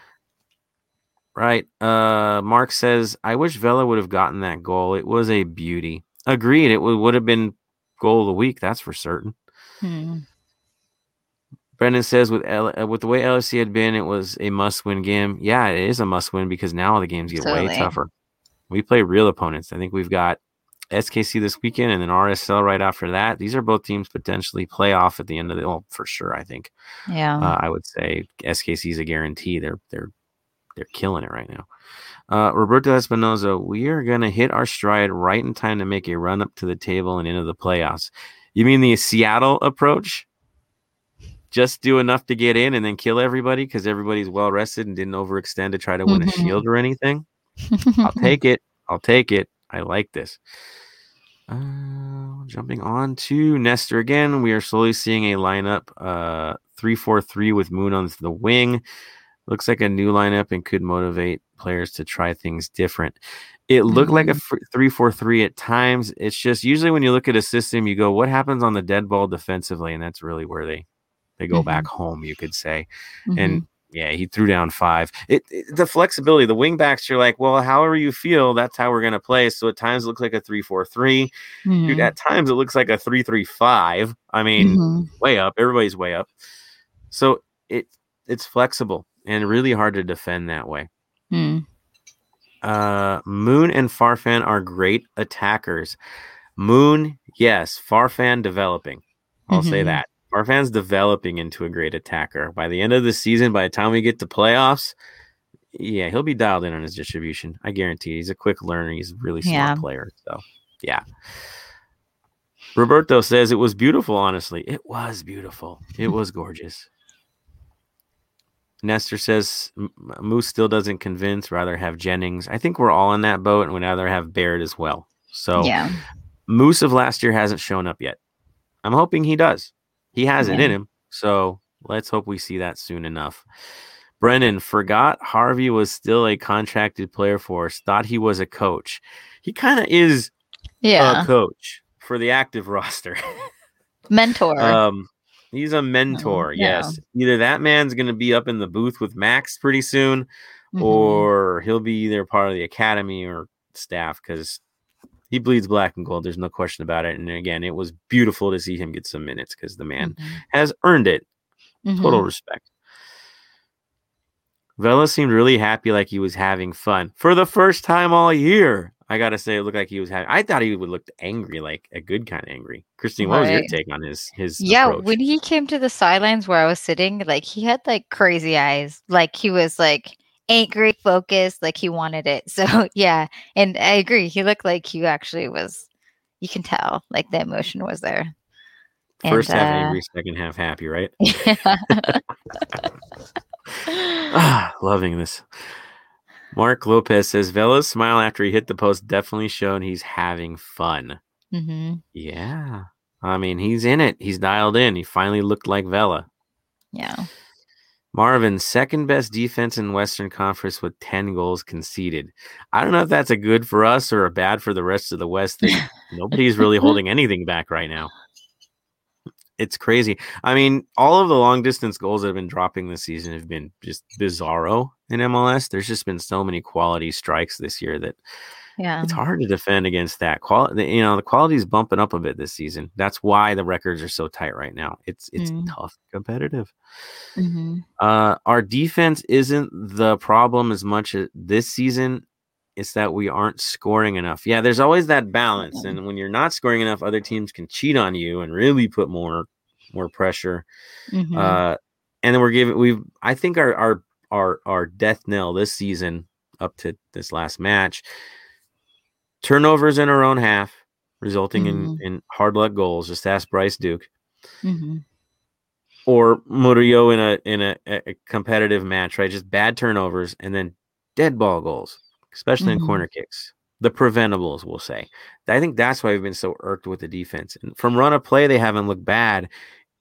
Right. Uh, Mark says, I wish Vela would have gotten that goal. It was a beauty. Agreed. It would, would have been goal of the week. That's for certain. Hmm. Brendan says, with L- uh, with the way LFC had been, it was a must win game. Yeah, it is a must win because now the games get way tougher. We play real opponents. I think we've got SKC this weekend and then RSL right after that. These are both teams potentially playoff at the end of the. Well, for sure, I think. Yeah. Uh, I would say SKC is a guarantee. They're they're they're killing it right now. Uh, Roberto Espinoza, we are gonna hit our stride right in time to make a run up to the table and into the playoffs. You mean the Seattle approach? Just do enough to get in and then kill everybody because everybody's well rested and didn't overextend to try to win a Mhm. shield or anything. I'll take it. I'll take it. I like this. Uh, jumping on to Nestor again. We are slowly seeing a lineup uh, 3 4 3 with Moon on the wing. Looks like a new lineup and could motivate players to try things different. It looked like a 3 4 3 at times. It's just usually when you look at a system, you go, what happens on the dead ball defensively? And that's really where they, they go Mhm. back home, you could say. Mhm. And yeah, he threw down five. It, it- the flexibility, the wing backs, you're like, well, however you feel, that's how we're gonna play. So at times it looks like a three four three. Dude, Mhm. at times it looks like a three three five. I mean, Mhm. way up. Everybody's way up. So it it's flexible and really hard to defend that way. Mm. Uh, Moon and Farfan are great attackers. Moon, yes. Farfan developing. I'll say Mhm. that. Farfan's developing into a great attacker. By the end of the season, by the time we get to playoffs, yeah, he'll be dialed in on his distribution. I guarantee. He's a quick learner. He's a really smart Yeah. player. So, yeah. Roberto says it was beautiful. Honestly, it was beautiful. It was gorgeous. Nestor says Moose still doesn't convince. Rather have Jennings. I think we're all in that boat, and we'd rather have Baird as well. So Yeah. Moose of last year hasn't shown up yet. I'm hoping he does. He has it in him. So let's hope we see that soon enough. Brennan forgot Harvey was still a contracted player for us, thought he was a coach. He kind of is Yeah. a coach for the active roster. Mentor. um, he's a mentor. yeah. Yes. Either that man's going to be up in the booth with Max pretty soon, Mhm. or he'll be either part of the academy or staff because he bleeds black and gold. There's no question about it. And again, it was beautiful to see him get some minutes because the man Mhm. has earned it. Total Mhm. respect. Vela seemed really happy, like he was having fun for the first time all year. I gotta say, it looked like he was having. I thought he would look angry, like a good kind of angry. Christine, what was your take on his his? Yeah, approach? when he came to the sidelines where I was sitting, like he had like crazy eyes. Like he was like angry, focused, like he wanted it. So yeah, and I agree. He looked like he actually was. You can tell, like the emotion was there. first and, half uh, angry, second half happy, right? Yeah. ah, loving this. Mark Lopez says Vela's smile after he hit the post definitely showed he's having fun. hmm Yeah. I mean, he's in it. He's dialed in. He finally looked like Vela. Yeah. Marvin, second best defense in Western Conference with 10 goals conceded. I don't know if that's a good for us or a bad for the rest of the West. Nobody's really holding anything back right now. It's crazy. I mean, all of the long distance goals that have been dropping this season have been just bizarro in MLS. There's just been so many quality strikes this year that Yeah. it's hard to defend against that quality. You know, the quality is bumping up a bit this season. That's why the records are so tight right now. It's it's Mm. tough, competitive. hmm Uh, our defense isn't the problem as much as this season. It's that we aren't scoring enough. Yeah, there's always that balance, and when you're not scoring enough, other teams can cheat on you and really put more more pressure. hmm Uh, and then we're giving we've I think our our our our death knell this season up to this last match turnovers in our own half, resulting in in hard luck goals. Just ask Bryce Duke hmm or Murillo in a in a, a competitive match, right? Just bad turnovers and then dead ball goals, especially in Mhm. corner kicks. The preventables, we'll say. I think that's why we've been so irked with the defense. And from run of play, they haven't looked bad.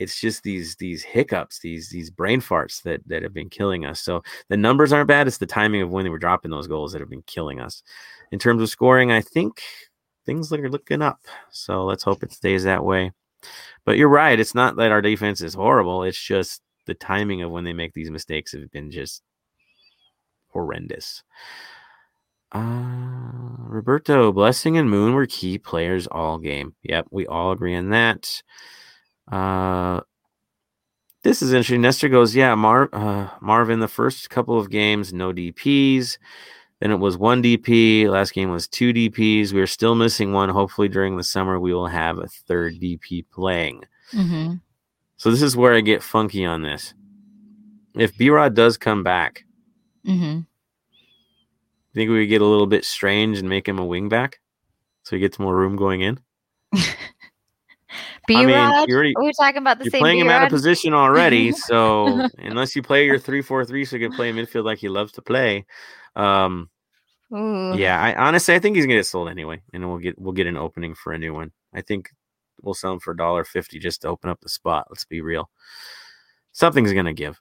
It's just these these hiccups, these these brain farts that that have been killing us. So the numbers aren't bad. It's the timing of when they were dropping those goals that have been killing us. In terms of scoring, I think things are looking up. So let's hope it stays that way. But you're right. It's not that our defense is horrible. It's just the timing of when they make these mistakes have been just horrendous. Uh, Roberto, Blessing, and Moon were key players all game. Yep, we all agree on that. Uh, this is interesting. Nestor goes, yeah, Mar- uh, Marvin, the first couple of games, no DPs. Then it was one DP. Last game was two DPs. We are still missing one. Hopefully, during the summer, we will have a third DP playing. Mm-hmm. So this is where I get funky on this. If B Rod does come back, Mm-hmm. think we could get a little bit strange and make him a wingback, so he gets more room going in. B mean, Rod. you already- We're talking about the You're same playing him out of position already, so unless you play your three four three, so you can play midfield like he loves to play. Um, Ooh. yeah, I honestly I think he's gonna get sold anyway, and we'll get we'll get an opening for a new one. I think we'll sell him for a dollar fifty just to open up the spot. Let's be real. Something's gonna give.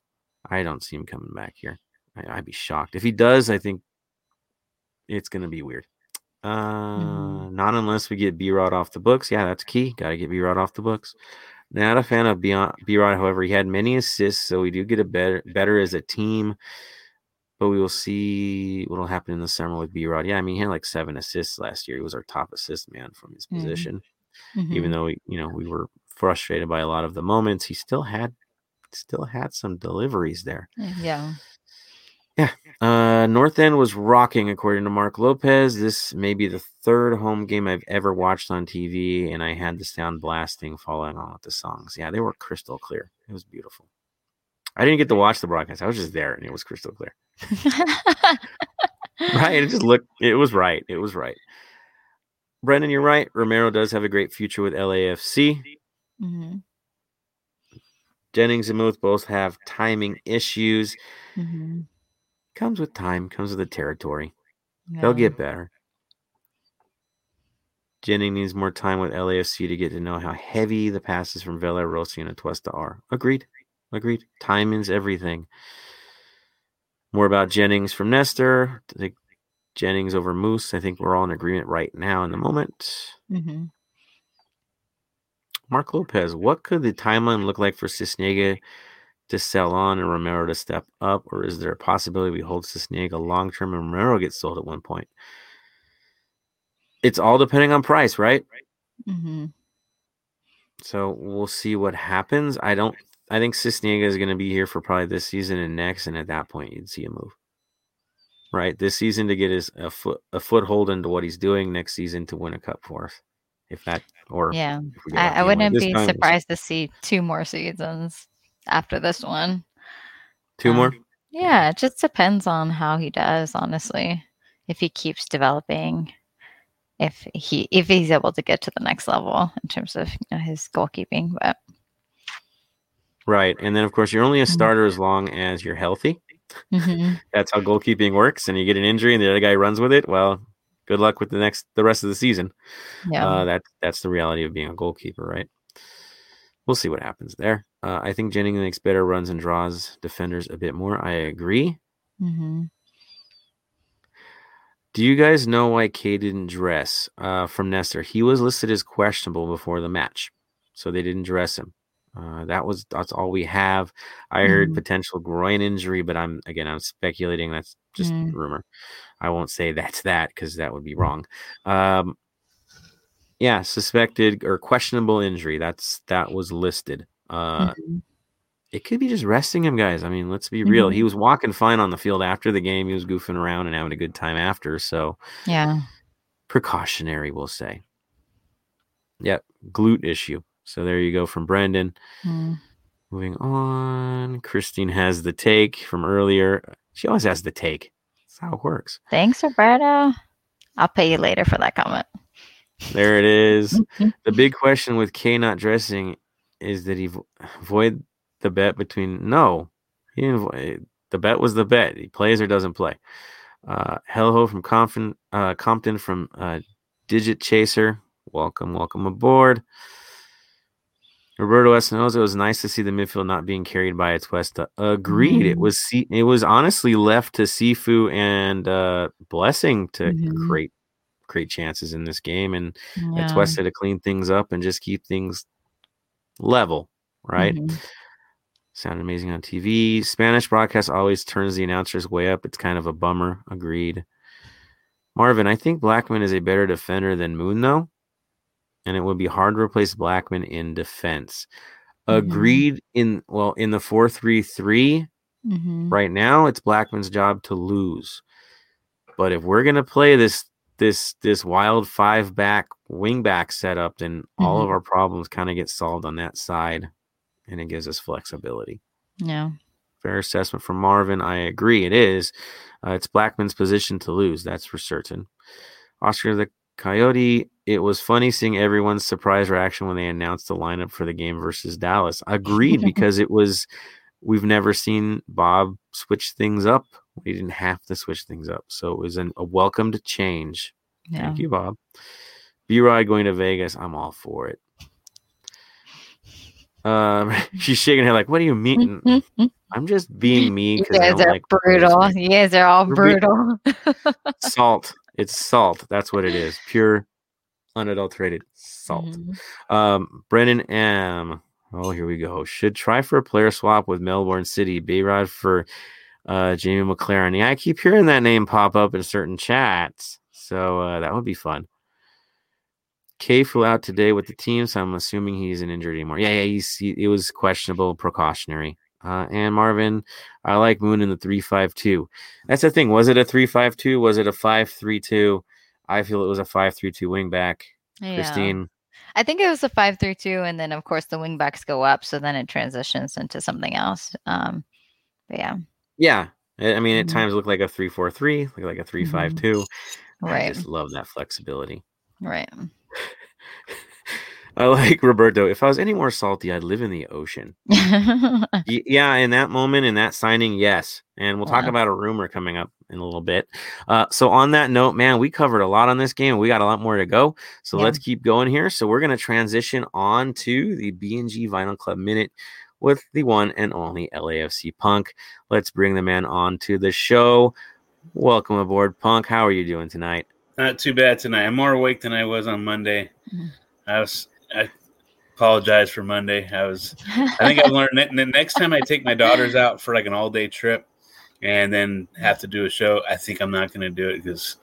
I don't see him coming back here. I, I'd be shocked if he does. I think it's gonna be weird. Uh, Mhm. not unless we get B Rod off the books. Yeah, that's key. Got to get B Rod off the books. Not a fan of B Rod. However, he had many assists, so we do get a better better as a team. But we will see what will happen in the summer with B Rod. Yeah, I mean, he had like seven assists last year. He was our top assist man from his Mhm. position. Mhm. Even though we, you know, we were frustrated by a lot of the moments, he still had still had some deliveries there. yeah. Uh, North End was rocking, according to Mark Lopez. This may be the third home game I've ever watched on TV, and I had the sound blasting following on with the songs. Yeah, they were crystal clear. It was beautiful. I didn't get to watch the broadcast. I was just there, and it was crystal clear. Right? It just looked. It was right. It was right. Brendan, you're right. Romero does have a great future with LAFC. hmm Jennings and Muth both have timing issues. hmm Comes with time. Comes with the territory. They'll get better. Jennings needs more time with LAFC to get to know how heavy the passes from Vela, Rossi, and Atuesta are. Agreed. Agreed. Time is everything. More about Jennings from Nestor. Jennings over Moose. I think we're all in agreement right now in the moment. hmm Mark Lopez, what could the timeline look like for Sisniega to sell on and Romero to step up? Or is there a possibility we hold Sisniega long term and Romero gets sold at one point? It's all depending on price, right? hmm So we'll see what happens. I don't. I think Sisniega is going to be here for probably this season and next, and at that point, you'd see a move. Right, this season to get his a foot a foothold into what he's doing. Next season to win a cup for us, if that or Yeah. if we get I, I wouldn't be surprised to see two more seasons after this one. Two um, more. Yeah, it just depends on how he does, honestly. If he keeps developing, if he if he's able to get to the next level in terms of you know, his goalkeeping. But Right, and then of course you're only a Mhm. starter as long as you're healthy. Mhm. That's how goalkeeping works. And you get an injury, and the other guy runs with it. Well, good luck with the next the rest of the season. yeah, Uh, that that's the reality of being a goalkeeper, right? We'll see what happens there. Uh, I think Jennings makes better runs and draws defenders a bit more. I agree. hmm Do you guys know why Kay didn't dress uh, from Nestor? He was listed as questionable before the match, so they didn't dress him. Uh, that was that's all we have. I heard Mhm. potential groin injury, but I'm again I'm speculating. That's just Mm. rumor. I won't say that's that because that would be wrong. Um, yeah, suspected or questionable injury. That's that was listed. Uh, Mhm. it could be just resting him, guys. I mean, let's be real. Mhm. He was walking fine on the field after the game. He was goofing around and having a good time after. So yeah, precautionary, we'll say. Yep, glute issue. So there you go from Brendan. Mm. Moving on. Christine has the take from earlier. She always has the take. That's how it works. Thanks, Roberto. I'll pay you later for that comment. There it is. Mhm. the big question with K not dressing is that he vo- void the bet between no, he didn't. vo- The bet was the bet. He plays or doesn't play. Uh, Hello from Compton, uh, Compton from uh, Digit Chaser. Welcome, welcome aboard. Roberto Espinosa, it was nice to see the midfield not being carried by Atuesta. Agreed. It Mhm. was it was honestly left to Sifu and uh, Blessing to Mhm. create create chances in this game, and Yeah. Atuesta to clean things up and just keep things level, right? Mhm. Sound amazing on TV. Spanish broadcast always turns the announcers way up. It's kind of a bummer. Agreed. Marvin, I think Blackmon is a better defender than Moon, though, and it would be hard to replace Blackmon in defense. Mhm. Agreed. In well, in the four three three, Mhm. right now, it's Blackmon's job to lose. But if we're gonna play this this this wild five back wing back setup, then all of Mhm. our problems kind of get solved on that side, and it gives us flexibility. Yeah. Fair assessment from Marvin. I agree. It is. Uh, it's Blackmon's position to lose. That's for certain. Oscar the Coyote. It was funny seeing everyone's surprise reaction when they announced the lineup for the game versus Dallas. Agreed, because it was. We've never seen Bob switch things up. We didn't have to switch things up, so it was an, a welcomed change. Yeah. Thank you, Bob. B Rod going to Vegas. I'm all for it. Um, she's shaking her head like, "What do you mean?" I'm just being me because guys are like brutal. You guys are all We're brutal. salt. It's salt. That's what it is. Pure, unadulterated salt. Mhm. Um, Brennan M. Oh, here we go. Should try for a player swap with Melbourne City. B Rod for uh, Jamie Maclaren. Yeah, I keep hearing that name pop up in certain chats, so uh, that would be fun. K flew out today with the team, so I'm assuming he isn't injured anymore. Yeah, yeah, he's he, it was questionable, precautionary. Uh, and Marvin, I like Moon in the three five two. That's the thing. Was it a three five two? Was it a five three two? I feel it was a five three two wing back. Yeah. Christine. I think it was a five three two, and then of course the wing backs go up, so then it transitions into something else. Um, but yeah, Yeah. I mean, at Mhm. times look like a three four three, look like a three five two. Right, I just love that flexibility. right. I like Roberto. If I was any more salty, I'd live in the ocean. Yeah, in that moment, in that signing, yes. And we'll talk Yeah. about a rumor coming up in a little bit. Uh, so on that note, man, we covered a lot on this game. We got a lot more to go. So Yeah. let's keep going here. So we're going to transition on to the B&G Vinyl Club Minute with the one and only LAFC Punk. Let's bring the man on to the show. Welcome aboard, Punk. How are you doing tonight? Not too bad tonight. I'm more awake than I was on Monday. Mhm. I was. I apologize for Monday. I was. I think I've learned that the next time I take my daughters out for like an all day trip, and then have to do a show, I think I'm not going to do it because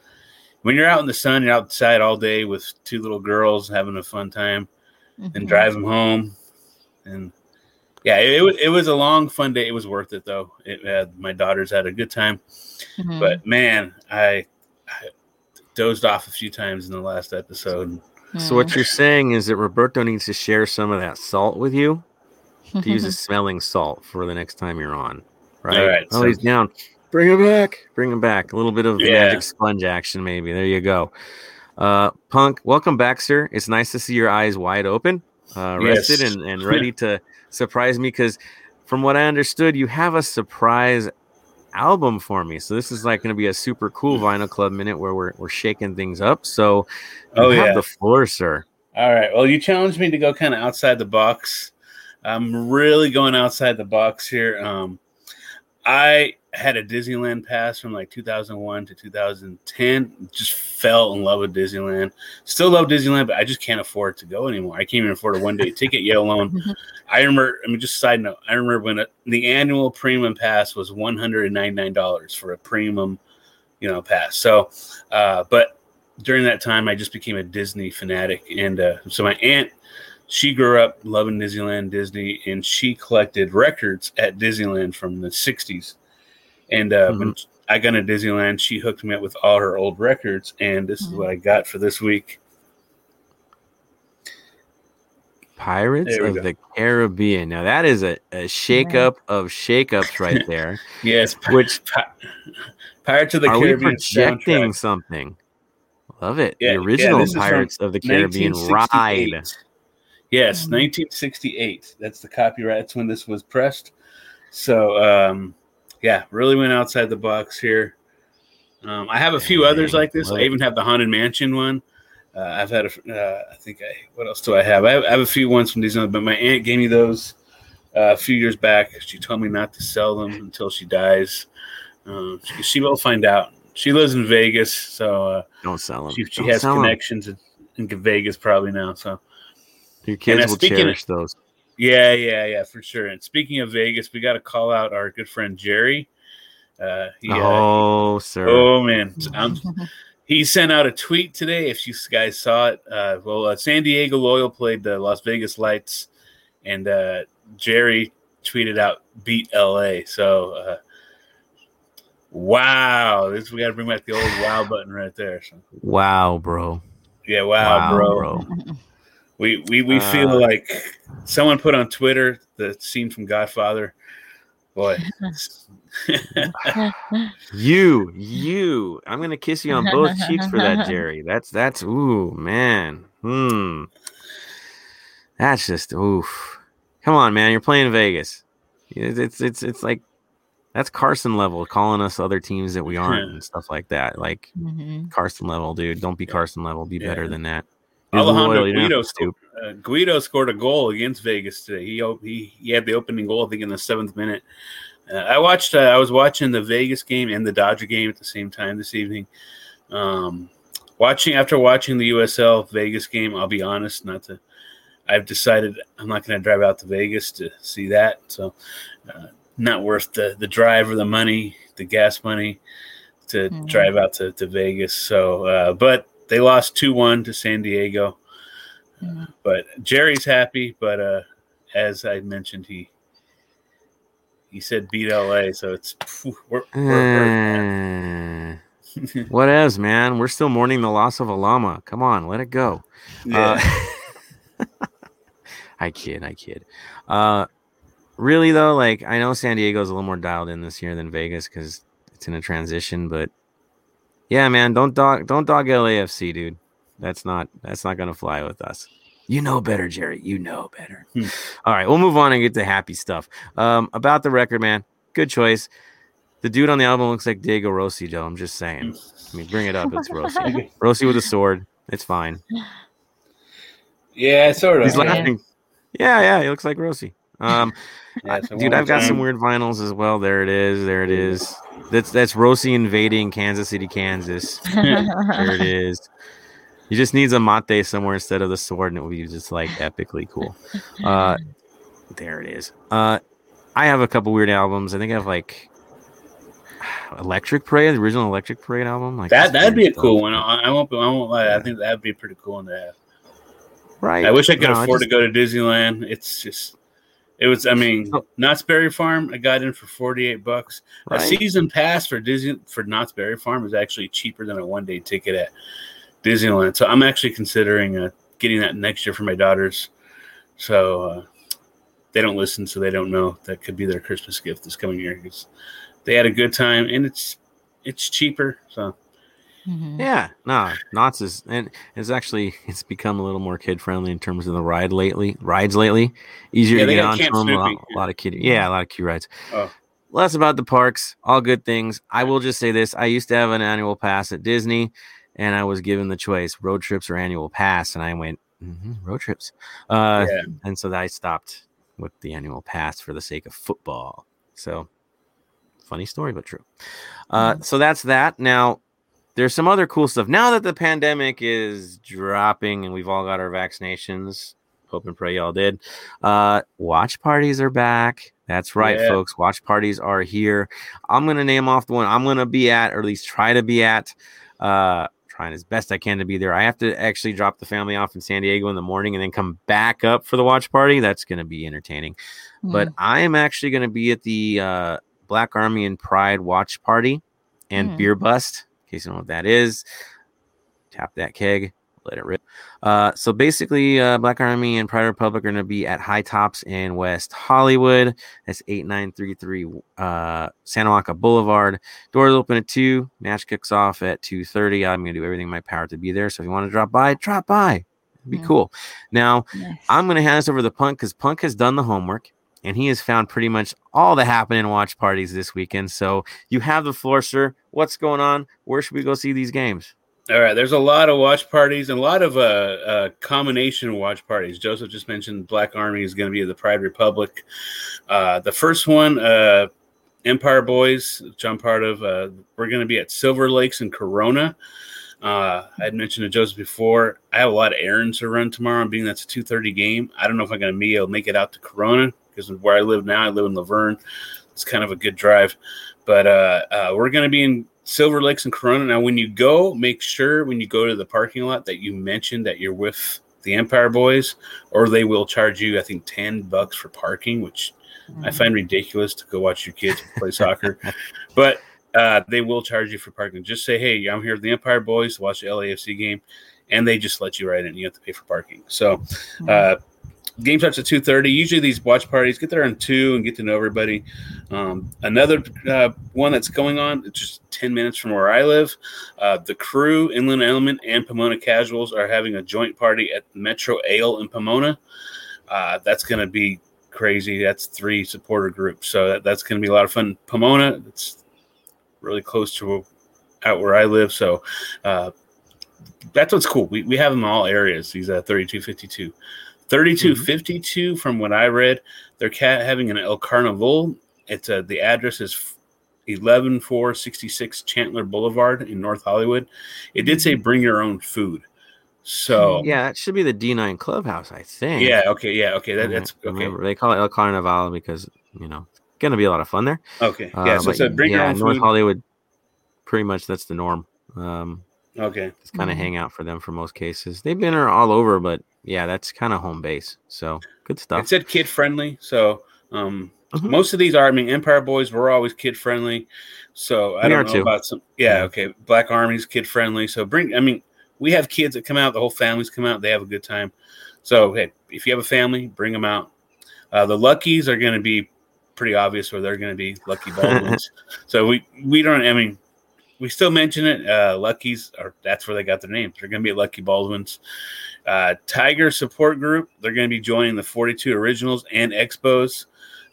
when you're out in the sun, you're outside all day with two little girls having a fun time, and Mhm. drive them home, and yeah, it, it was it was a long fun day. It was worth it though. It had my daughters had a good time. Mhm. But man, I, I dozed off a few times in the last episode. So what Mm. you're saying is that Roberto needs to share some of that salt with you to use a smelling salt for the next time you're on. Right? All right, Oh, so- he's down. Bring him back. Bring him back. A little bit of Yeah. magic sponge action, maybe. There you go. Uh, Punk, welcome back, sir. It's nice to see your eyes wide open, uh, rested, Yes. and, and ready to surprise me. Because from what I understood, you have a surprise album for me. So this is like going to be a super cool Vinyl Club minute where we're, we're shaking things up. So you Oh, have yeah. the floor, sir. All right. Well, you challenged me to go kind of outside the box. I'm really going outside the box here. Um, I had a Disneyland pass from like 2001 to 2010. Just fell in love with Disneyland. Still love Disneyland, but I just can't afford to go anymore. I can't even afford a one day ticket, yet alone. I remember. I mean, just side note. I remember when it, the annual premium pass was 199 dollars for a premium, you know, pass. So, uh, but during that time, I just became a Disney fanatic, and uh, so my aunt, she grew up loving Disneyland, Disney, and she collected records at Disneyland from the '60s. And uh, when I got into Disneyland, she hooked me up with all her old records, and this is Mhm. what I got for this week. Pirates we of go. the Caribbean. Now that is a, a shakeup of shakeups right there. Yes, Which- Pi- Pirates of the Are we Caribbean projecting soundtrack. something? Love it. Yeah, the original this is from Pirates of the Caribbean ride. Yes, Mhm. 1968. That's the copyright. That's when this was pressed. So, um, yeah, really went outside the box here. Um, I have a few others like this. I even have the Haunted Mansion one. Uh, I've had, a, uh, I think I, what else do I have? I have, I have a few ones from Disneyland, but my aunt gave me those uh, a few years back. She told me not to sell them until she dies. Um, she, she will find out. she lives in Vegas, so uh, Don't sell them. she, she has connections in, in Vegas probably now. So Your kids uh, will speaking of- cherish those. Yeah, yeah, yeah, for sure. And speaking of Vegas, we got to call out our good friend Jerry. Uh, he, uh, Oh, sir. oh man, I'm, he sent out a tweet today. If you guys saw it, uh, well, uh, San Diego Loyal played the Las Vegas Lights, and uh, Jerry tweeted out "beat LA." So, uh, wow, this we got to bring back the old wow button right there. So, Wow, bro. yeah, wow, Wow, bro. bro. We we we Uh, feel like someone put on Twitter the scene from Godfather. Boy, You, you. I'm gonna kiss you on both cheeks for that, Jerry. That's that's ooh, man. Hmm. That's just oof. Come on, man. You're playing Vegas. It's it's it's, it's like that's Carson level calling us other teams that we aren't and stuff like that. Like Mhm. Carson level, dude. Don't be Yeah. Carson level. Be better than that. You're Alejandro loyal, you don't have Guido to scored, uh, Guido scored a goal against Vegas today. He he he had the opening goal, I think, in the seventh minute. Uh, I watched. Uh, I was watching the Vegas game and the Dodger game at the same time this evening. Um, watching after watching the USL Vegas game, I'll be honest, not to. I've decided I'm not going to drive out to Vegas to see that. So, uh, not worth the the drive or the money, the gas money, to Mhm. drive out to, to Vegas. So, uh, but they lost two one to San Diego. Mhm. But Jerry's happy. But uh, as I mentioned, he he said beat LA, so it's we're, we're, what else, man? We're still mourning the loss of a llama. Come on, let it go. yeah. Uh, I kid, I kid. Uh, really though, like I know San Diego's a little more dialed in this year than Vegas because it's in a transition. But yeah, man, don't dog, don't dog LAFC, dude. That's not that's not gonna fly with us. You know better, Jerry. You know better. Hmm. All right, we'll move on and get to happy stuff. Um, about the record, man. Good choice. The dude on the album looks like Diego Rossi, Joe. I'm just saying. I mean, bring it up. It's Rossi. Rossi with a sword. It's fine. yeah, sort of. He's Yeah. laughing. Yeah, yeah, he looks like Rossi. Um, Yeah, it's dude, I've got some weird vinyls as well. There it is. There it is. That's that's Rossi invading Kansas City, Kansas. There it is. He just needs a mate somewhere instead of the sword, and it would be just like epically cool. Uh, there it is. Uh, I have a couple weird albums. I think I have like Electric Parade, the original Electric Parade album. Like that, that'd be a weird cool stuff. one. I, I won't. I won't lie. I think that'd be pretty cool one to have. right? I wish I could No, afford just- to go to Disneyland. It's just, it was. I mean, Oh. Knott's Berry Farm. I got in for forty eight bucks. Right. A season pass for Disney for Knott's Berry Farm is actually cheaper than a one day ticket at Disneyland. So I'm actually considering uh, getting that next year for my daughters. So uh, they don't listen, so they don't know that could be their Christmas gift this coming year because they had a good time and it's it's cheaper. So Mhm. Yeah, no, Knott's is and it's actually it's become a little more kid friendly in terms of the ride lately. Rides lately, easier Yeah, to get on Camp them. A lot, a lot of kid, yeah, a lot of cute rides. Oh. Less about the parks, all good things. I will just say this: I used to have an annual pass at Disney, and I was given the choice: road trips or annual pass, and I went "Mhm, road trips. Uh, yeah, and so I stopped with the annual pass for the sake of football. So, funny story, but true. Uh, so that's that. Now, there's some other cool stuff. Now that the pandemic is dropping and we've all got our vaccinations, hope and pray y'all did. Uh, watch parties are back. That's right, Yeah. folks. Watch parties are here. I'm gonna name off the one I'm gonna be at, or at least try to be at. Uh, trying as best I can to be there. I have to actually drop the family off in San Diego in the morning and then come back up for the watch party. That's gonna be entertaining. But I am actually gonna be at the uh, Black Army and Pride watch party and Hmm. beer bust. In case you don't know what that is, tap that keg, let it rip. Uh, so basically, uh, Black Army and Pride Republic are going to be at High Tops in West Hollywood. That's 8933 uh, Santa Monica Boulevard. Doors open at 2. Match kicks off at 2.30. I'm going to do everything in my power to be there. So if you want to drop by, drop by. It'd be Hmm. cool. Now, Nice. I'm going to hand this over to Punk because Punk has done the homework and he has found pretty much all the happening watch parties this weekend. So you have the floor, sir. What's going on? Where should we go see these games? All right, there's a lot of watch parties and a lot of uh, uh, combination watch parties. Joseph just mentioned Black Army is going to be the Pride Republic. Uh, the first one, uh, Empire Boys, which I'm part of, uh, we're going to be at Silver Lakes in Corona. Uh, I had mentioned to Joseph before. I have a lot of errands to run tomorrow, being that's a two thirty game. I don't know if I'm going to be able to make it out to Corona because where I live now, I live in La Verne. It's kind of a good drive, but uh, uh, we're going to be in Silver Lakes and Corona. Now, when you go, make sure when you go to the parking lot that you mention that you're with the Empire Boys, or they will charge you, I think, ten bucks for parking, which mm-hmm. I find ridiculous to go watch your kids play soccer. But uh, they will charge you for parking. Just say, hey, I'm here with the Empire Boys to watch the LAFC game, and they just let you right in. You have to pay for parking. So, mm-hmm. uh, game starts at 2.30 usually these watch parties get there on 2 and get to know everybody um, another uh, one that's going on just 10 minutes from where i live uh, the crew inland element and pomona casuals are having a joint party at metro ale in pomona uh, that's going to be crazy that's three supporter groups so that, that's going to be a lot of fun pomona it's really close to out where I live. So uh, that's what's cool. We, we have them in all areas. These uh, 3252. 3252, mm-hmm. from what I read, they're cat having an El Carnival. It's uh, the address is 11466 Chandler Boulevard in North Hollywood. It did say mm-hmm. bring your own food. So yeah, that should be the D9 Clubhouse, I think. Yeah. Okay. Yeah. Okay. That, that's okay. Remember, they call it El Carnival because you know it's going to be a lot of fun there. Okay. Yeah. Uh, so, so bring yeah, North food. Hollywood, pretty much that's the norm. Um, okay. It's kind of mm-hmm. hang out for them for most cases. They've been all over, but yeah, that's kind of home base. So good stuff. It said kid friendly. So um, mm-hmm. most of these are, I mean, Empire Boys were always kid friendly. So I we don't know too. about some. Yeah, yeah. Okay. Black Army's kid friendly. So bring, I mean, we have kids that come out, the whole families come out, they have a good time. So, hey, if you have a family, bring them out. Uh, the Luckies are going to be pretty obvious where they're going to be Lucky Baldwins. so we we don't. I mean, we still mention it. Uh, Lucky's, or that's where they got their names. They're going to be Lucky Baldwins. Uh, Tiger Support Group. They're going to be joining the 42 Originals and Expos.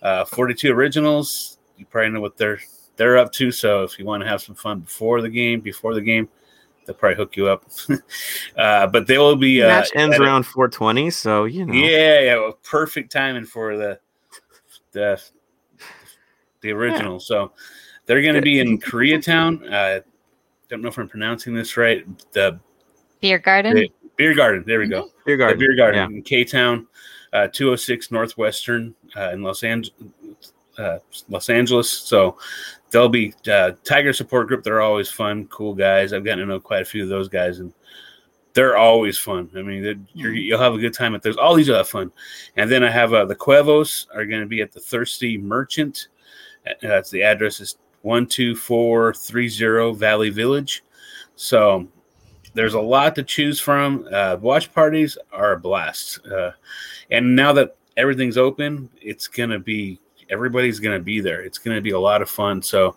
Uh, 42 Originals. You probably know what they're they're up to. So if you want to have some fun before the game, before the game, they'll probably hook you up. uh, but they will be. Uh, match ends around 420, so you know. Yeah, yeah, well, perfect timing for the the the original. Yeah. So they're going to be in Koreatown. Uh, don't know if I'm pronouncing this right. The beer garden. The, beer garden. There we go. Mm-hmm. Beer garden. The beer garden yeah. in K Town, uh, 206 Northwestern uh, in Los Angeles. Uh, Los Angeles. So they'll be uh, Tiger support group. They're always fun, cool guys. I've gotten to know quite a few of those guys, and they're always fun. I mean, you will have a good time at those. All these are fun. And then I have uh, the Cuevos are going to be at the Thirsty Merchant that's the address is one two four three zero Valley Village. So there's a lot to choose from. Uh, watch parties are a blast, uh, and now that everything's open, it's gonna be everybody's gonna be there. It's gonna be a lot of fun. So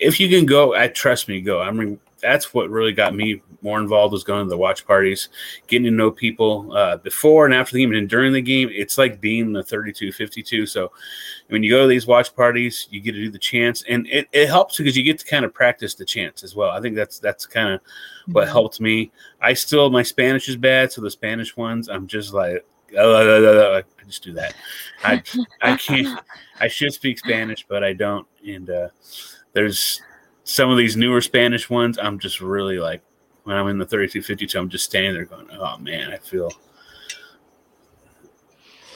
if you can go, I trust me, go. I mean, that's what really got me more involved was going to the watch parties, getting to know people uh, before and after the game and during the game. It's like being the 32 52. So when you go to these watch parties, you get to do the chants, and it, it helps because you get to kind of practice the chants as well. I think that's that's kind of what helped me. I still my Spanish is bad, so the Spanish ones I'm just like uh, uh, uh, I just do that. I I can't. I should speak Spanish, but I don't. And uh, there's some of these newer Spanish ones, I'm just really like, when I'm in the 3252, I'm just standing there going, oh man, I feel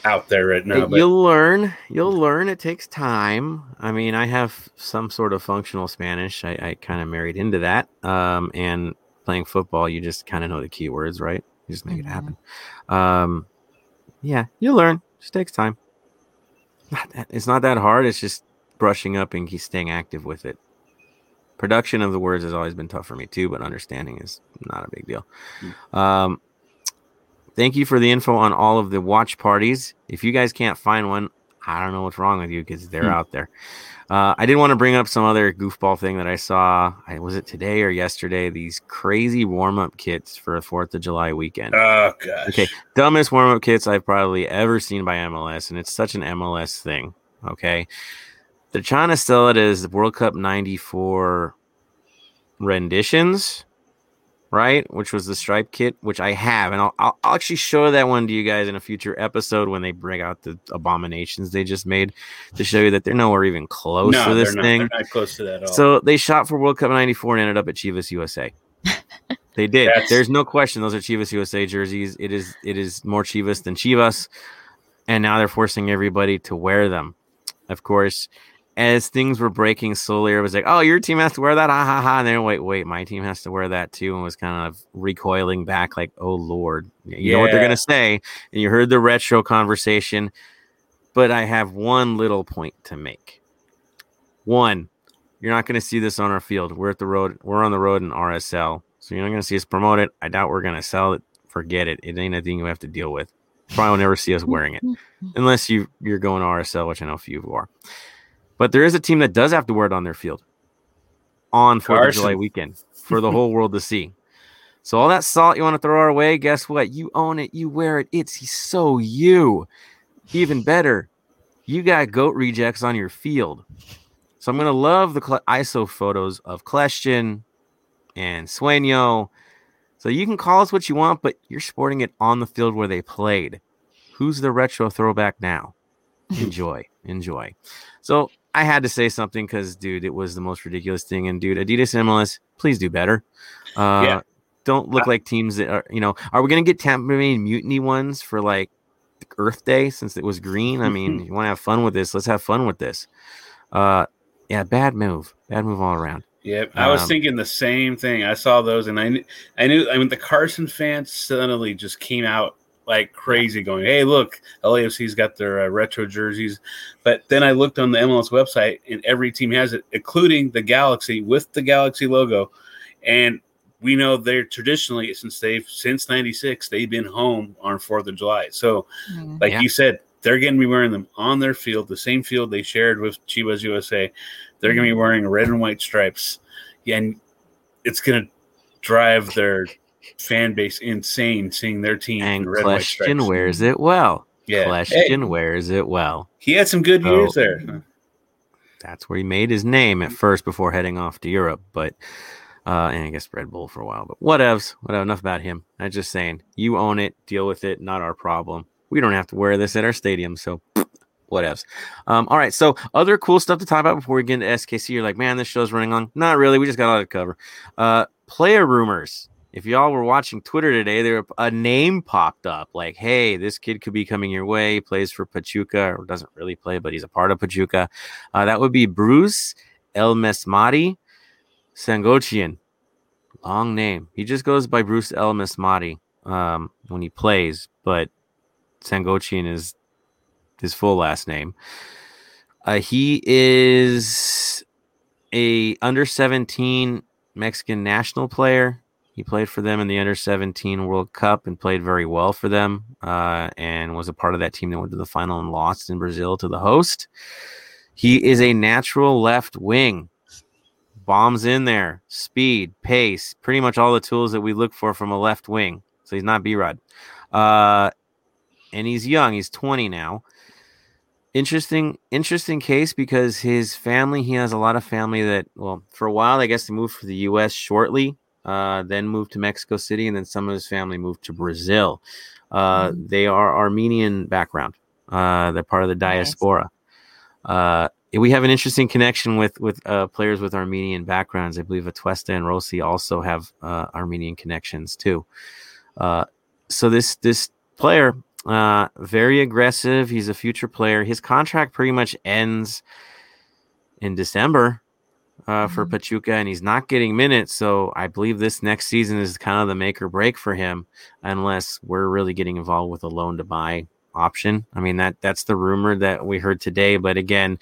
out there right now. But. You'll learn. You'll learn. It takes time. I mean, I have some sort of functional Spanish. I, I kind of married into that. Um, and playing football, you just kind of know the keywords, right? You just make mm-hmm. it happen. Um, yeah, you'll learn. It just takes time. Not that, it's not that hard. It's just brushing up and staying active with it production of the words has always been tough for me too, but understanding is not a big deal. Mm. Um, thank you for the info on all of the watch parties. If you guys can't find one, I don't know what's wrong with you because they're mm. out there. Uh, I did want to bring up some other goofball thing that I saw. I, was it today or yesterday? These crazy warm up kits for a Fourth of July weekend. Oh gosh. Okay, dumbest warm up kits I've probably ever seen by MLS, and it's such an MLS thing. Okay, they're trying to sell it as the World Cup 94 renditions. right? Which was the stripe kit, which I have, and I'll, I'll, I'll actually show that one to you guys in a future episode when they bring out the abominations they just made to show you that they're nowhere even close no, to this they're not, thing. They're not close to that at all. So they shot for World Cup '94 and ended up at Chivas USA. they did. That's- There's no question those are Chivas USA jerseys. It is it is more Chivas than Chivas, and now they're forcing everybody to wear them. Of course, as things were breaking slowly, it was like, "Oh, your team has to wear that." Ha ha ha! And then wait, wait, my team has to wear that too, and was kind of recoiling back, like, "Oh Lord, you know what they're gonna say?" And you heard the retro conversation. But I have one little point to make. One, you're not going to see this on our field. We're at the road. We're on the road in RSL, so you're not going to see us promote it. I doubt we're going to sell it. Forget it. It ain't a thing you have to deal with. Probably will never see us wearing it unless you you're going to RSL, which I know a few of you are. But there is a team that does have to wear it on their field on Fourth of July weekend for the whole world to see. So all that salt you want to throw our way, guess what? You own it. You wear it. It's so you. Even better, you got goat rejects on your field. So I'm gonna love the ISO photos of Kljestan and Sueño. So you can call us what you want, but you're sporting it on the field where they played. Who's the retro throwback now? Enjoy, enjoy. So I had to say something because, dude, it was the most ridiculous thing. And dude, Adidas and MLS, please do better. Uh, Yeah. Don't look like teams that are, you know, are we gonna get Tampa Bay mutiny ones for like Earth Day since it was green? I mean, you want to have fun with this? Let's have fun with this. Uh, yeah, bad move, bad move all around. Yep, I was Um, thinking the same thing. I saw those, and I knew, I knew. I mean, the Carson fans suddenly just came out like crazy, going, "Hey, look, LAFC's got their uh, retro jerseys." But then I looked on the MLS website, and every team has it, including the Galaxy with the Galaxy logo. And we know they're traditionally since they've since '96 they've been home on Fourth of July. So, Mm. like Yeah. you said, they're going to be wearing them on their field, the same field they shared with Chivas USA. They're going to be wearing red and white stripes, and it's going to drive their fan base insane seeing their team And in red and white Kljestan wears it well. Yeah, Kljestan Hey, wears it well. he had some good Oh. years there. That's where he made his name at first before heading off to Europe. But uh, and I guess Red Bull for a while. But whatevs, whatever. Enough about him. I'm just saying, you own it, deal with it. Not our problem. We don't have to wear this at our stadium, so whatevs. Um, all right. So other cool stuff to talk about before we get into SKC. You're like, man, this show's running long. Not really. We just got a lot to cover. Uh, player rumors. If y'all were watching Twitter today, there a name popped up like, "Hey, this kid could be coming your way. He plays for Pachuca, or doesn't really play, but he's a part of Pachuca." Uh, that would be Bruce El-mesmari Sangochian. Long name. He just goes by Bruce El-mesmari um, when he plays, but Sangochian is his full last name. Uh, he is a under 17 Mexican national player. He played for them in the under 17 World Cup and played very well for them uh, and was a part of that team that went to the final and lost in Brazil to the host. He is a natural left wing. Bombs in there, speed, pace, pretty much all the tools that we look for from a left wing. So he's not B Rod. Uh, and he's young. He's 20 now. Interesting, interesting case because his family, he has a lot of family that, well, for a while, I guess they moved to the U.S. shortly, uh, then moved to Mexico City, and then some of his family moved to Brazil. Uh, They are Armenian background. Uh, they're part of the Nice. diaspora. Uh, we have an interesting connection with with uh, players with Armenian backgrounds. I believe Atuesta and Rossi also have uh, Armenian connections too. Uh, so this this player, uh, very aggressive. He's a future player. His contract pretty much ends in December uh, for Mhm. Pachuca, and he's not getting minutes. So I believe this next season is kind of the make or break for him, unless we're really getting involved with a loan to buy option. I mean that that's the rumor that we heard today, but again,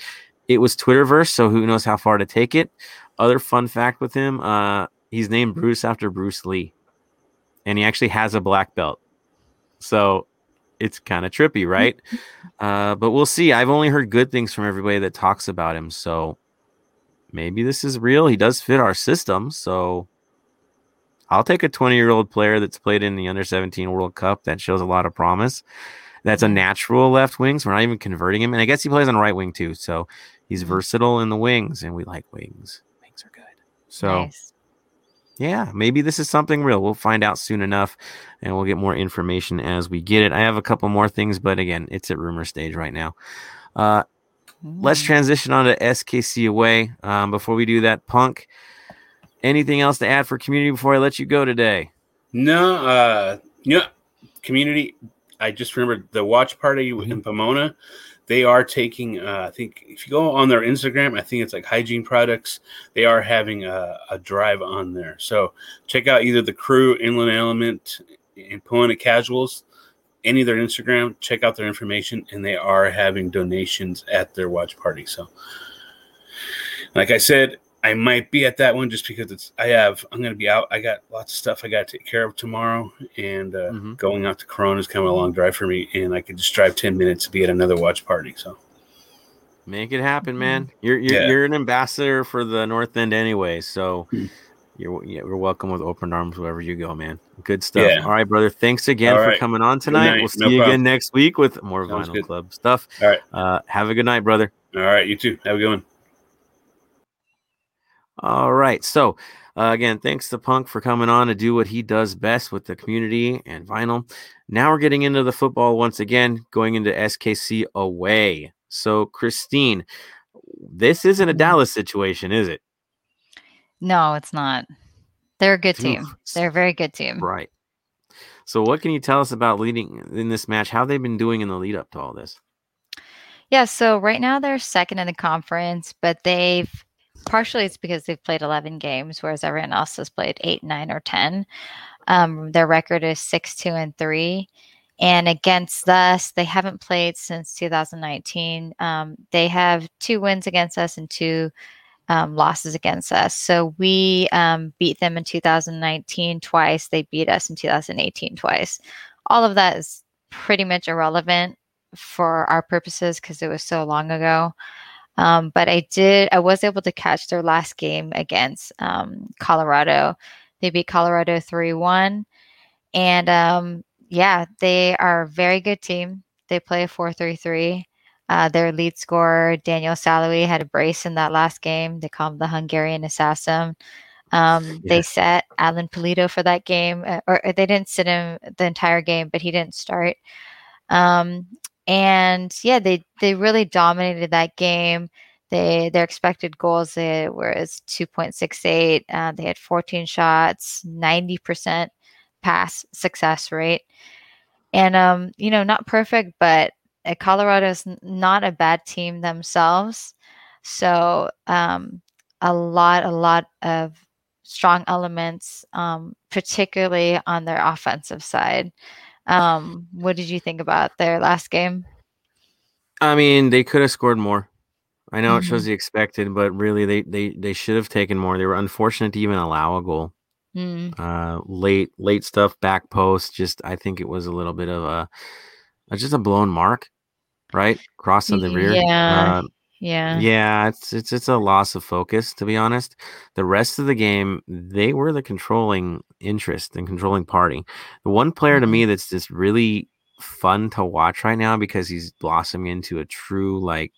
it was Twitterverse, so who knows how far to take it. Other fun fact with him, uh, he's named Bruce after Bruce Lee, and he actually has a black belt. So it's kind of trippy, right? uh, but we'll see. I've only heard good things from everybody that talks about him, so maybe this is real. He does fit our system, so I'll take a 20 year old player that's played in the under 17 World Cup that shows a lot of promise. That's a natural left wing, so we're not even converting him. And I guess he plays on right wing too, so he's versatile in the wings, and we like wings. Wings are good. So Nice. yeah, maybe this is something real. We'll find out soon enough and we'll get more information as we get it. I have a couple more things, but again, it's at rumor stage right now. Uh, let's Mm. transition on to SKC away. Um, before we do that, Punk, anything else to add for community before I let you go today? No, uh, you know, community. I just remembered the watch party Mhm. in Pomona. They are taking. Uh, I think if you go on their Instagram, I think it's like hygiene products. They are having a, a drive on there. So check out either the crew, Inland Element, and Pomona Casuals. Any of their Instagram, check out their information, and they are having donations at their watch party. So, like I said, I might be at that one just because it's I have I'm gonna be out. I got lots of stuff I got to take care of tomorrow, and uh, Mhm. going out to Corona is kind of a long drive for me, and I could just drive ten minutes to be at another watch party. So Make it happen, man. You're you're, Yeah. you're an ambassador for the North End anyway, so Hmm. You're you're welcome with open arms wherever you go, man. Good stuff. Yeah. All right, brother. Thanks again All for right. coming on tonight. We'll see No you problem. again next week with more Sounds Vinyl good. Club stuff. All right. Uh, have a good night, brother. all right, you too. Have a good one. All right. So, uh, again, thanks to Punk for coming on to do what he does best with the community and vinyl. Now we're getting into the football once again, going into SKC away. So, Christine, this isn't a. Dallas situation, is it? No, it's not. They're a good team. They're a very good team. Right. So, what can you tell us about leading in this match? How they've been doing in the lead up to all this? Yeah, so right now they're second in the conference, but they've partially it's because they've played 11 games, whereas everyone else has played eight, nine, or 10. Um, their record is six, two, and three. And against us, they haven't played since 2019. Um, they have two wins against us and two um, losses against us. So we um, beat them in 2019 twice. They beat us in 2018 twice. All of that is pretty much irrelevant for our purposes because it was so long ago. Um, but I did, I was able to catch their last game against um, Colorado. They beat Colorado 3 1. And um, yeah, they are a very good team. They play a 4 3 3. Uh, their lead scorer, Daniel Sallói, had a brace in that last game. They call him the Hungarian assassin. Um, Yeah. They set Alan Pulido for that game, uh, or or they didn't sit him the entire game, but he didn't start. Um, and yeah, they they really dominated that game. They their expected goals they were as two point six eight. Uh, they had fourteen shots, ninety percent pass success rate, and um, you know, not perfect, but uh, Colorado's n- not a bad team themselves. So um, a lot, a lot of strong elements, um, particularly on their offensive side. Um, what did you think about their last game? I mean, they could have scored more. I know it Mm-hmm. shows the expected, but really, they they they should have taken more. They were unfortunate to even allow a goal. Mm, Uh, late late stuff, back post. Just I think it was a little bit of a, a just a blown mark, right? Cross of the rear. Yeah. Uh, yeah. yeah, it's it's it's a loss of focus to be honest. The rest of the game, they were the controlling interest and controlling party. The one player to Mm-hmm. me that's just really fun to watch right now because he's blossoming into a true like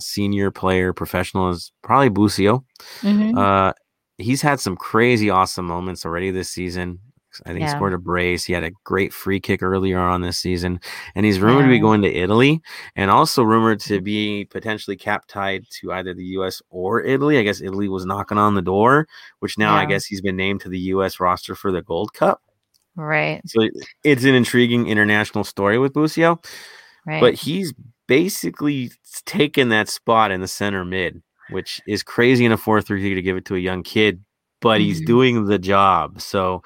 senior player professional is probably Busio. Mhm. Uh, he's had some crazy awesome moments already this season. I think he Yeah. scored a brace. He had a great free kick earlier on this season, and he's rumored to be going to Italy, and also rumored to be potentially cap tied to either the U.S. or Italy. I guess Italy was knocking on the door, which now I guess he's been named to the U.S. roster for the Gold Cup. Right. So it's an intriguing international story with Busio, Right. but he's basically taken that spot in the center mid, which is crazy in a 4 3 to give it to a young kid, but he's Mhm. doing the job. So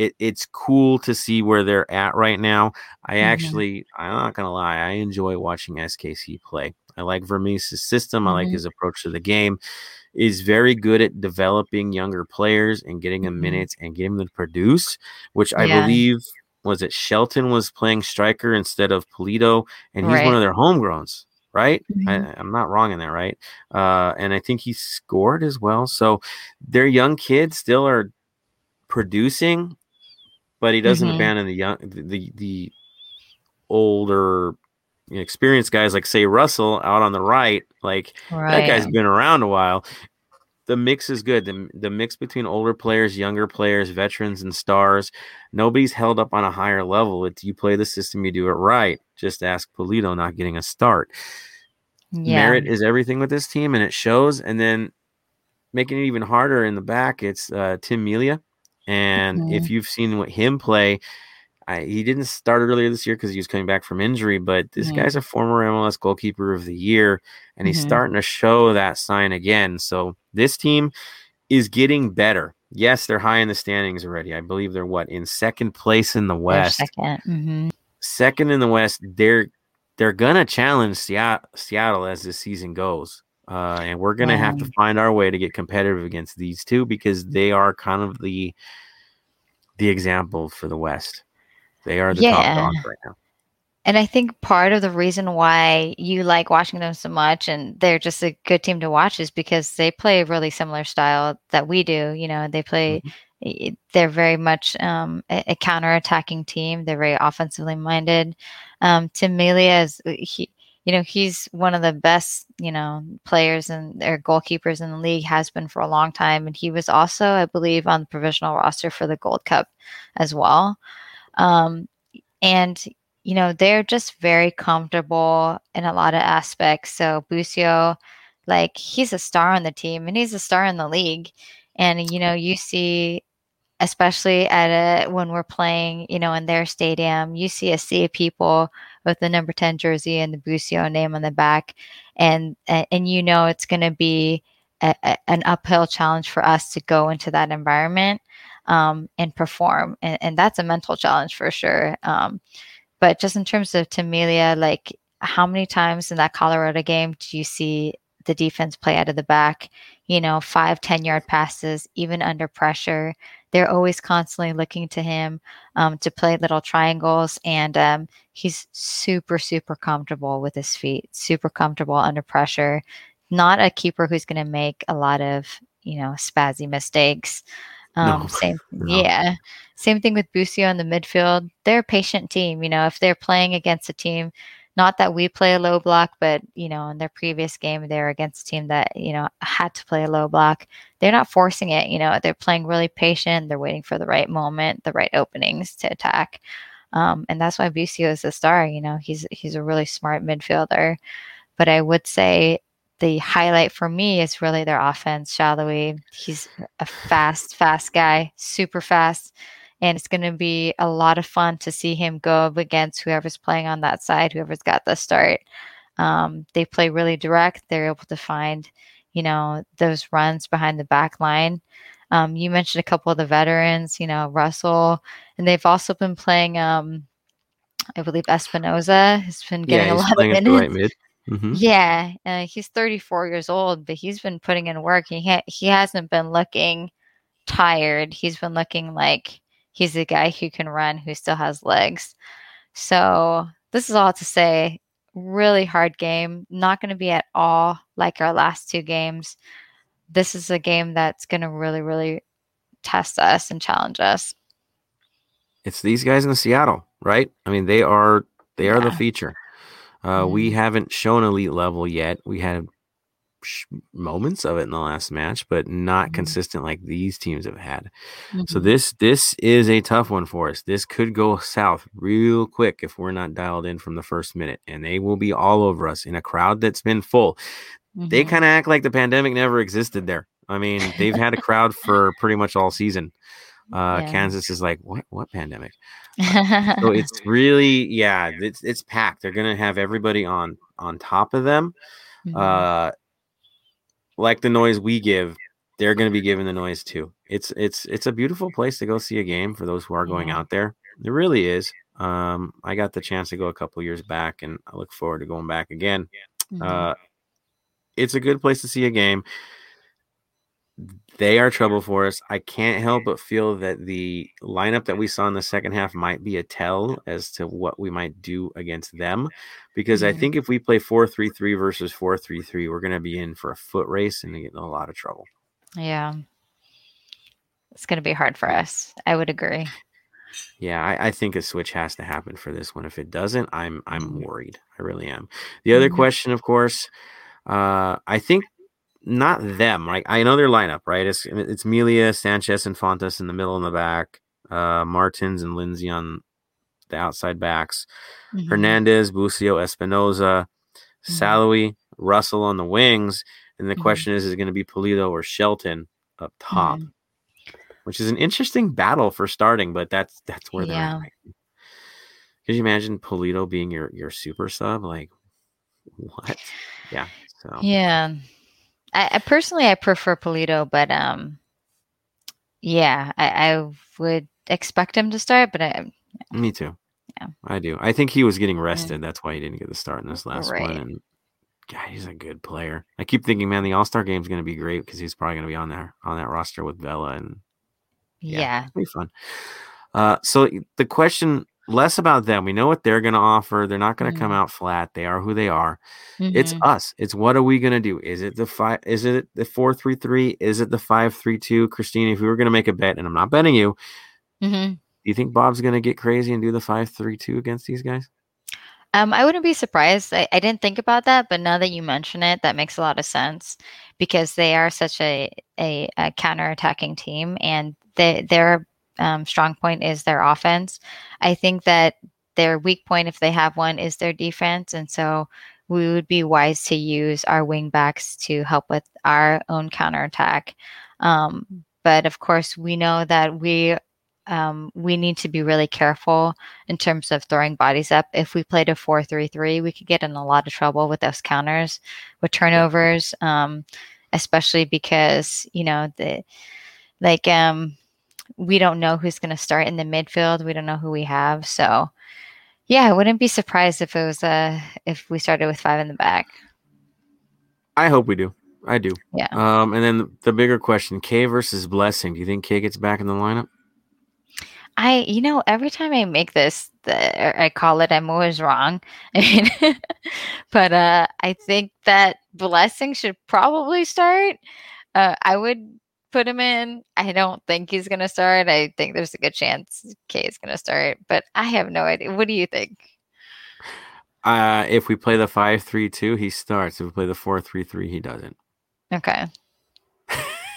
it, it's cool to see where they're at right now. I Mhm. actually, I'm not going to lie, I enjoy watching SKC play. I like Vermes' system, I like Mhm. his approach to the game. Is very good at developing younger players and getting them Mhm. minutes and getting them to produce, which I Yeah. believe was it Shelton was playing striker instead of Pulido, and he's one of their homegrowns, right? Mhm. I, I'm not wrong in that, right? Uh, and I think he scored as well. So their young kids still are producing, but he doesn't Mhm. abandon the young, the the, older, experienced guys like say Russell out on the right. Like right. that guy's been around a while. the mix is good. The, the mix between older players, younger players, veterans, and stars. Nobody's held up on a higher level. If you play the system, you do it right. Just ask Pulido not getting a start. Yeah. Merit is everything with this team, and it shows. And then making it even harder in the back, it's uh, Tim Melia. And Mhm. if you've seen what him play, I, he didn't start earlier this year because he was coming back from injury, but this guy's a former MLS goalkeeper of the year, and he's Mhm. starting to show that sign again. So this team is getting better. Yes, they're high in the standings already. I believe they're what in second place in the They're West. Second. hmm Second in the West. They're they're gonna challenge Seattle, Seattle as this season goes, uh, and we're gonna have to find our way to get competitive against these two because they are kind of the the example for the West. They are the top Yeah. dogs right now. And I think part of the reason why you like watching them so much and they're just a good team to watch is because they play a really similar style that we do. You know, they play, i- they're very much um, a, a counter-attacking team. They're very offensively minded. Um, Tim Melia is, he, you know, he's one of the best, you know, players and their goalkeepers in the league has been for a long time. And he was also, I believe, on the provisional roster for the Gold Cup as well. Um, and you know, they're just very comfortable in a lot of aspects. So Busio, like he's a star on the team and he's a star in the league. And you know, you see especially at a when we're playing, you know, in their stadium, you see a sea of people with the number 10 jersey and the Busio name on the back. And and, you know it's gonna be a, a, an uphill challenge for us to go into that environment um, and perform. And, and that's a mental challenge for sure. Um, but just in terms of Tim Melia, like how many times in that Colorado game do you see the defense play out of the back? You know, five, 10 yard passes, even under pressure. They're always constantly looking to him um, to play little triangles. And um, he's super, super comfortable with his feet, super comfortable under pressure. Not a keeper who's going to make a lot of, you know, spazzy mistakes. Um, No, same, no. yeah. Same thing with Busio in the midfield. They're a patient team. You know, if they're playing against a team, not that we play a low block, but you know, in their previous game, they're against a team that you know had to play a low block. They're not forcing it. You know, they're playing really patient. They're waiting for the right moment, the right openings to attack. Um, and that's why Busio is the star. You know, he's he's a really smart midfielder. But I would say the highlight for me is really their offense. Shalawi, he's a fast, fast guy, super fast. And it's going to be a lot of fun to see him go up against whoever's playing on that side, whoever's got the start. Um, they play really direct. They're able to find, you know, those runs behind the back line. Um, you mentioned a couple of the veterans, you know, Russell, and they've also been playing. Um, I believe Espinoza has been getting yeah, a lot of minutes. right mid. Mhm. Yeah, uh, he's 34 years old, but he's been putting in work. He ha- he hasn't been looking tired. He's been looking like he's a guy who can run, who still has legs. So this is all to say, really hard game. Not going to be at all like our last two games. This is a game that's going to really, really test us and challenge us. It's these guys in Seattle, right? I mean, they are they are the feature. Uh, We Mhm. haven't shown elite level yet. We had moments of it in the last match, but not Mhm. consistent like these teams have had. So Mhm. this this is a tough one for us. This could go south real quick if we're not dialed in from the first minute, and they will be all over us in a crowd that's been full. They Mhm. kind of act like the pandemic never existed there. I mean, they've had a crowd for pretty much all season. Uh, Yeah. Kansas is like, what? What pandemic? So it's really, yeah, it's it's packed. They're gonna have everybody on on top of them. Mhm. Uh, like the noise we give, they're gonna be giving the noise too. It's it's it's a beautiful place to go see a game for those who are going out there. It really is. Um, I got the chance to go a couple years back, and I look forward to going back again. Mhm. Uh, it's a good place to see a game. They are trouble for us. I can't help but feel that the lineup that we saw in the second half might be a tell as to what we might do against them. Because I Mhm. think if we play 4 3 3 versus 4 3 3, we're going to be in for a foot race and get in a lot of trouble. Yeah. It's going to be hard for us. I would agree. Yeah, I, I think a switch has to happen for this one. If it doesn't, I'm I'm Mhm. worried. I really am. The other Mhm. question, of course, uh, I think not them. Right, I know their lineup. Right, it's it's Melia, Sanchez, and Fontas in the middle and the back. Uh, Martins and Lindsey on the outside backs. Mhm. Hernandez, Busio, Espinoza, Mhm. Sallói, Russell on the wings. And the Mhm. question is, is it going to be Pulido or Shelton up top? Mhm. Which is an interesting battle for starting, but that's that's where they're at. Could you imagine Pulido being your your super sub? Like what? Yeah. So Yeah. I, I personally I prefer Pulido, but um yeah, I, I would expect him to start, but I me too. Yeah. I do. I think he was getting rested. That's why he didn't get the start in this last one. Right. And God, he's a good player. I keep thinking, man, the All Star game is going to be great because he's probably going to be on there on that roster with Vela and yeah. It'll be fun. Uh, so the question less about them. We know what they're going to offer. They're not going to come Mhm. out flat. They are who they are. It's Mhm. us. It's what are we going to do? Is it the five? Is it the four three three? Is it the five three two? Christine, if we were going to make a bet, and I'm not betting you, Mhm. do you think Bob's going to get crazy and do the five three two against these guys? Um, I wouldn't be surprised. I, I didn't think about that, but now that you mention it, that makes a lot of sense because they are such a a, a counterattacking team, and they, their um, strong point is their offense. I think that their weak point, if they have one, is their defense, and so we would be wise to use our wing backs to help with our own counterattack. Um, but of course, we know that we um, we need to be really careful in terms of throwing bodies up. If we played a 4 3 3, we could get in a lot of trouble with those counters, with turnovers, um, especially because, you know, the like, um, we don't know who's going to start in the midfield. We don't know who we have. So, yeah, I wouldn't be surprised if it was uh if we started with five in the back. I hope we do. I do. Yeah. Um, and then the bigger question: Kaye versus Blessing. Do you think Kaye gets back in the lineup? I, you know, every time I make this, the, or I call it, I'm always wrong. I mean, but uh, I think that Blessing should probably start. Uh, I would put him in. I don't think he's going to start. I think there's a good chance Kaye is going to start, but I have no idea. What do you think? Uh, if we play the five three two, he starts. If we play the four three three, he doesn't. Okay.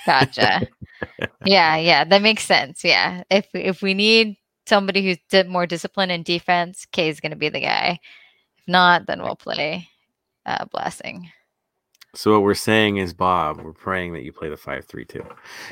Gotcha. yeah, yeah, that makes sense. Yeah. If if we need somebody who's di- more disciplined in defense, Kaye is going to be the guy. If not, then we'll play uh, Blessing. So what we're saying is, Bob, we're praying that you play the five three two.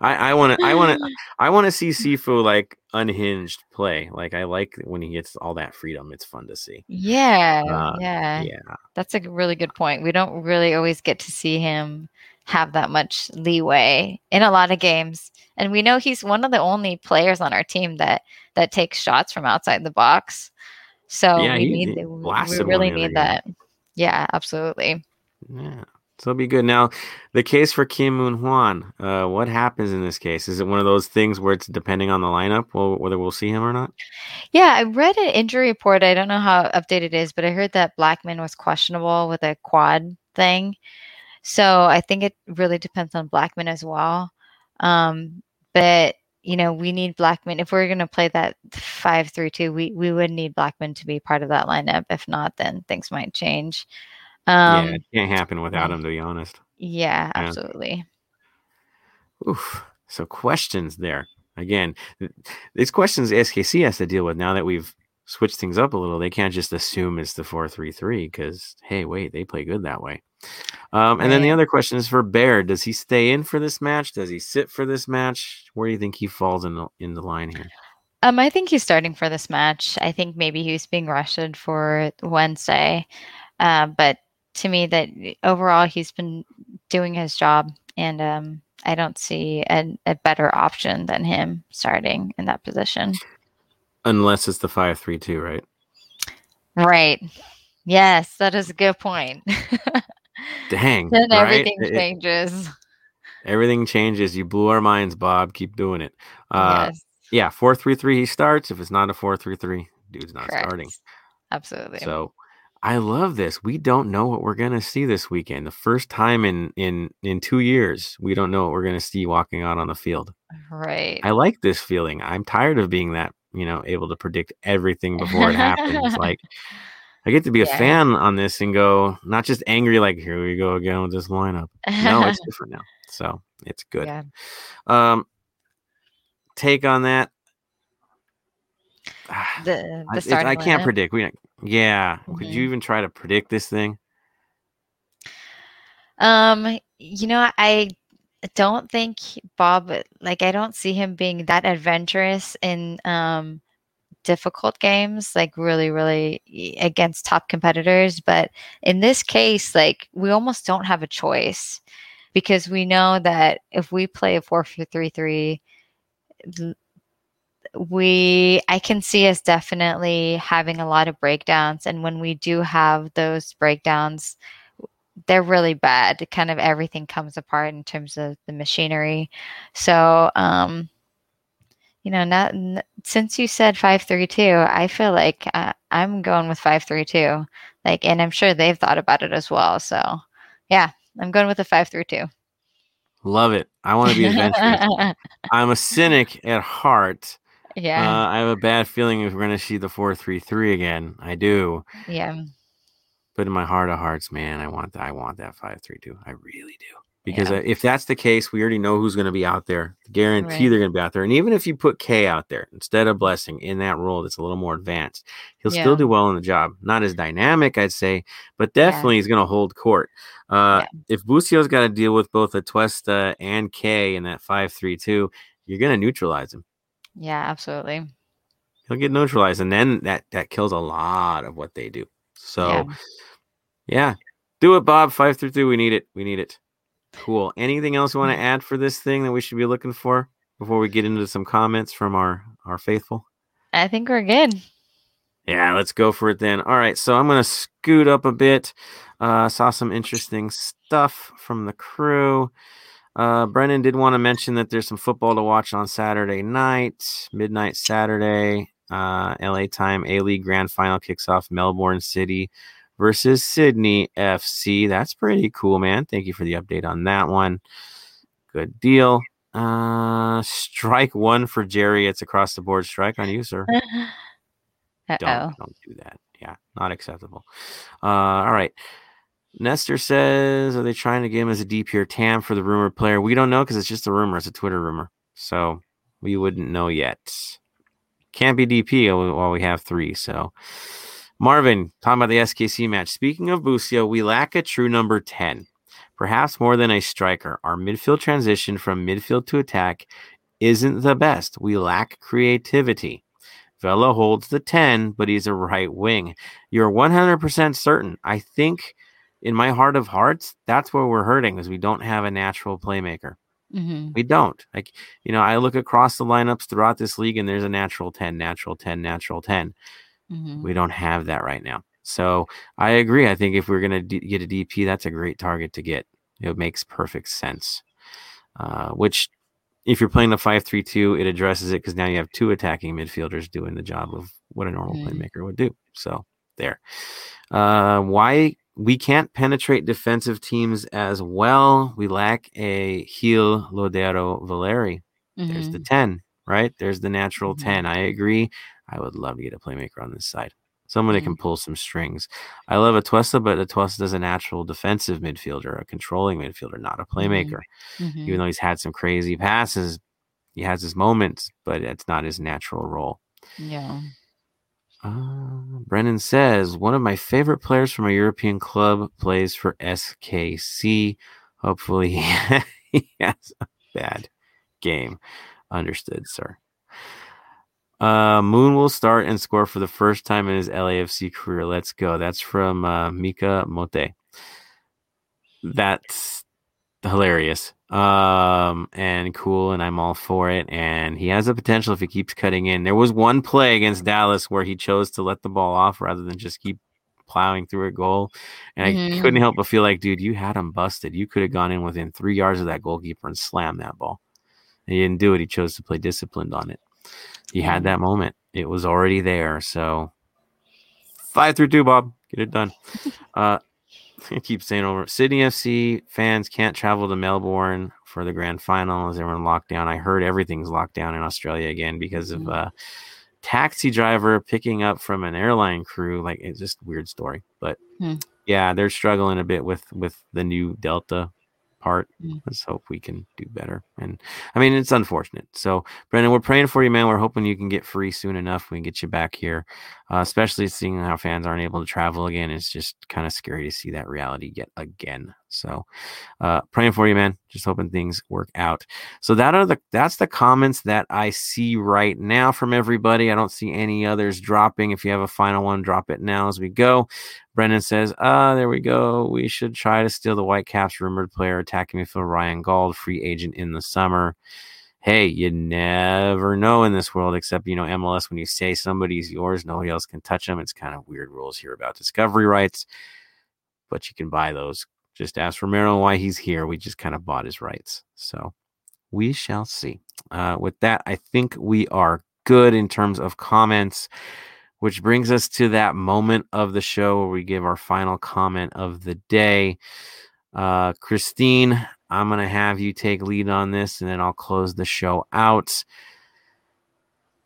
I want to, I want to, I want to see Sifu like unhinged play. Like I like when he gets all that freedom. It's fun to see. Yeah, Uh, yeah, Yeah, That's a really good point. We don't really always get to see him have that much leeway in a lot of games. And we know he's one of the only players on our team that that takes shots from outside the box. So Yeah, we need we really need game. Yeah, absolutely. yeah. So it'll be good. Now, the case for Kim Moon Hwan. Uh, what happens in this case? Is it one of those things where it's depending on the lineup, well, whether we'll see him or not? Yeah, I read an injury report. I don't know how updated it is, but I heard that Blackmon was questionable with a quad thing. So I think it really depends on Blackmon as well. Um, but you know, we need Blackmon if we're going to play that five three two. We we would need Blackmon to be part of that lineup. If not, then things might change. Um, yeah, it can't happen without him. To be honest. yeah, Yeah. absolutely. Oof. So questions there again. th- These questions SKC has to deal with now that we've switched things up a little. They can't just assume it's the four three three because hey, wait, they play good that way. Um, and then the other question is for Bear. Does he stay in for this match? Does he sit for this match? Where do you think he falls in the in the line here? Um, I think he's starting for this match. I think maybe he's being rushed for Wednesday, uh, but to me, that overall he's been doing his job, and um, I don't see a, a better option than him starting in that position. Unless it's the five three two, right? Right? Yes, that is a good point. Dang. then right? everything It- it- changes. everything changes. You blew our minds, Bob. Keep doing it. Uh, yes, Yeah, four three three. He starts. If it's not a four three three, dude's not correct. starting. Absolutely. So I love this. We don't know what we're gonna see this weekend. The first time in in in two years, we don't know what we're gonna see walking out on the field. right. I like this feeling. I'm tired of being that you know able to predict everything before it happens. like I get to be a fan on this and go not just angry like here we go again with this lineup. No, it's different now. So it's good. Yeah. Um, take on that. The I, the starting I can't lineup. predict. We, yeah. Could Mhm. you even try to predict this thing? Um, you know, I don't think Bob like I don't see him being that adventurous in um difficult games, like really, really against top competitors. But in this case, like we almost don't have a choice because we know that if we play a four four three three, l- we I can see us definitely having a lot of breakdowns, and when we do have those breakdowns, they're really bad. Kind of everything comes apart in terms of the machinery. So, um, you know, not n- since you said five three two, I feel like uh, I'm going with five three two. Like, and I'm sure they've thought about it as well. So, yeah, I'm going with a five three two. Love it. I want to be adventurous. I'm a cynic at heart. yeah, Uh, I have a bad feeling if we're going to see the four three three again. I do, yeah, but in my heart of hearts, man, I want that. I want that five three two. I really do. Because Yeah. uh, if that's the case, we already know who's going to be out there. Guarantee Right. they're going to be out there. And even if you put Kaye out there instead of Blessing in that role, that's a little more advanced. He'll still do well in the job. Not as dynamic, I'd say, but definitely he's going to hold court. Uh, If Busio's got to deal with both Atuesta and Kaye in that five three two, you're going to neutralize him. yeah, absolutely. he'll get neutralized and then that that kills a lot of what they do so Yeah. yeah, do it bob. Five through two we need it. We need it. Cool. Anything else you want to add for this thing that we should be looking for before we get into some comments from our our faithful? I think we're good. yeah let's go for it then. All right so i'm gonna scoot up a bit. Uh saw some interesting stuff from the crew. Uh, Brennan did want to mention that there's some football to watch on Saturday night, midnight Saturday, uh, LA time. A League Grand Final kicks off Melbourne City versus Sydney FC. That's pretty cool, man. Thank you for the update on that one. Good deal. Uh, strike one for Jerry. It's across the board strike on you, sir. Uh Don't don't do that. Yeah, not acceptable. Uh, all right. Nestor says, are they trying to get him as a D tier TAM for the rumored player? We don't know because it's just a rumor. It's a Twitter rumor, so we wouldn't know yet. Can't be DP while we have three. So, Marvin, talking about the SKC match. Speaking of Busio, we lack a true number ten, perhaps more than a striker. Our midfield transition from midfield to attack isn't the best. We lack creativity. Vela holds the 10, but he's a right wing. You're 100% certain. I think in my heart of hearts, that's where we're hurting is we don't have a natural playmaker. Hmm We don't. Like, you know, I look across the lineups throughout this league and there's a natural 10, natural 10, natural 10. hmm We don't have that right now. So I agree. I think if we're going to d- get a DP, that's a great target to get. It makes perfect sense. Uh, which, if you're playing the 5 3 2, it addresses it because now you have two attacking midfielders doing the job of what a normal Mm. playmaker would do. So there. Uh, why we can't penetrate defensive teams as well? We lack a heel Lodeiro Valeri. There's the hmm 10, right? There's the natural Mhm. 10. I agree. I would love to get a playmaker on this side. Someone that Mhm. can pull some strings. I love Atuesta, but Atuesta is a natural defensive midfielder, a controlling midfielder, not a playmaker. hmm Even though he's had some crazy passes, he has his moments, but it's not his natural role. Yeah. Uh, Brennan says one of my favorite players from a European club plays for SKC. Hopefully, he has a bad game. Understood, sir. Uh, Moon will start and score for the first time in his LAFC career. Let's go. That's from uh, Mika Mote. That's hilarious. Um and cool and i'm all for it and he has the potential if he keeps cutting in. There was one play against dallas where he chose to let the ball off rather than just keep plowing through a goal and i Mhm. couldn't help but feel like dude you had him busted. You could have gone in within three yards of that goalkeeper and slammed that ball. And he didn't do it. He chose to play disciplined on it. He had that moment. It was already there. So five through two bob. Get it done. Uh I keep saying over Sydney FC fans can't travel to Melbourne for the grand final as everyone locked down. I heard everything's locked down in Australia again because of Mhm. uh, taxi driver picking up from an airline crew. Like it's just weird story, but Hmm. yeah, they're struggling a bit with with the new Delta part. Hmm. Let's hope we can do better. And I mean, it's unfortunate. So, Brendan, we're praying for you, man. We're hoping you can get free soon enough. We can get you back here, uh, especially seeing how fans aren't able to travel again. It's just kind of scary to see that reality yet again. So, uh, praying for you, man. Just hoping things work out. So that are the that's the comments that I see right now from everybody. I don't see any others dropping. If you have a final one, drop it now as we go. Brendan says, "Ah, there we go. We should try to steal the Whitecaps rumored player attacking midfielder Ryan Gauld, free agent in the summer." Hey, you never know in this world, except you know MLS. When you say somebody's yours, nobody else can touch them. It's kind of weird rules here about discovery rights, but you can buy those. Just ask Romero why he's here. We just kind of bought his rights, so we shall see. Uh, with that, I think we are good in terms of comments which brings us to that moment of the show where we give our final comment of the day. Uh, Christine, I'm going to have you take lead on this and then I'll close the show out.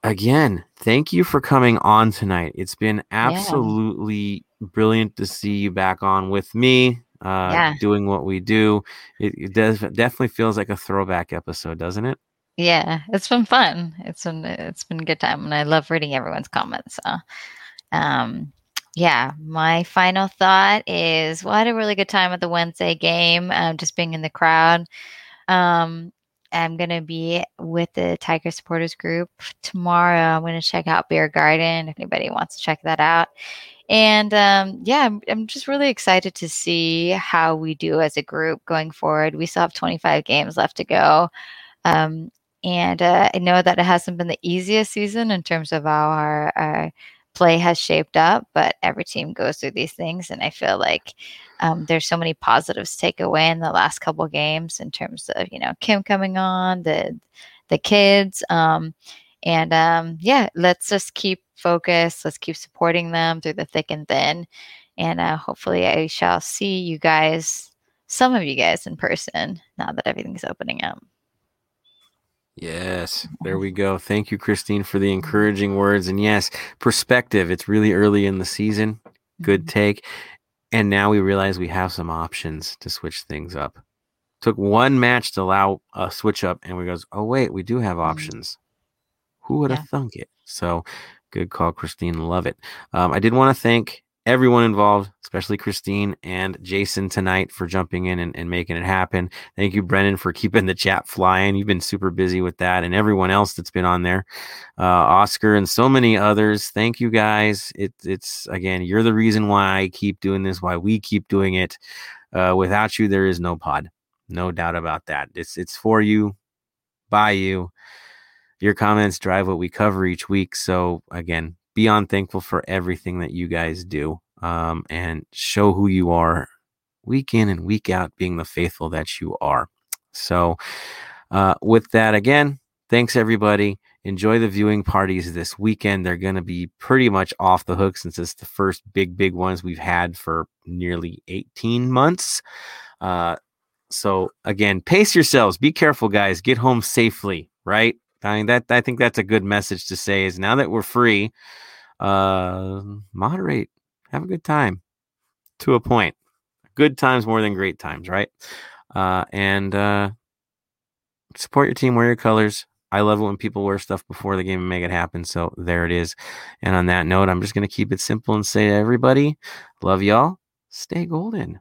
Again, thank you for coming on tonight. It's been absolutely brilliant to see you back on with me, uh, Yeah. doing what we do. It, it does definitely feels like a throwback episode, doesn't it? Yeah, it's been fun. It's been it's been a good time, and I love reading everyone's comments. So, um, yeah, my final thought is, well, I had a really good time at the Wednesday game, um, just being in the crowd. Um, I'm gonna be with the Tiger supporters group tomorrow. I'm gonna check out Beer Garden if anybody wants to check that out. And um, yeah, I'm, I'm just really excited to see how we do as a group going forward. We still have 25 games left to go. Um, and uh, I know that it hasn't been the easiest season in terms of how our, our play has shaped up, but every team goes through these things. And I feel like um, there's so many positives to take away in the last couple games in terms of, you know, Kim coming on, the the kids. Um, and um, yeah, let's just keep focused. Let's keep supporting them through the thick and thin. And uh, hopefully, I shall see you guys, some of you guys in person now that everything's opening up. Yes, there we go. Thank you, Christine, for the encouraging words. And yes, perspective. It's really early in the season. Good take. And now we realize we have some options to switch things up. Took one match to allow a switch up, and we goes, oh wait, we do have options. Who would have Yeah. thunk it? So, good call, Christine. Love it. Um, I did want to thank everyone involved, especially Christine and Jason tonight for jumping in and, and making it happen. Thank you, Brennan, for keeping the chat flying. You've been super busy with that, and everyone else that's been on there, uh, Oscar and so many others. Thank you guys. It, it's again, you're the reason why I keep doing this, why we keep doing it. Uh, without you, there is no pod, no doubt about that. It's it's for you, by you. Your comments drive what we cover each week. So again, beyond thankful for everything that you guys do um, and show who you are week in and week out, being the faithful that you are. So, uh, with that, again, thanks everybody. Enjoy the viewing parties this weekend. They're going to be pretty much off the hook since it's the first big, big ones we've had for nearly 18 months. Uh, so, again, pace yourselves. Be careful, guys. Get home safely, right? I mean, that I think that's a good message to say is now that we're free, uh, moderate, have a good time to a point. Good times more than great times, right? Uh, and uh, support your team, wear your colors. I love it when people wear stuff before the game and make it happen. So there it is. And on that note, I'm just going to keep it simple and say to everybody, love y'all. Stay golden.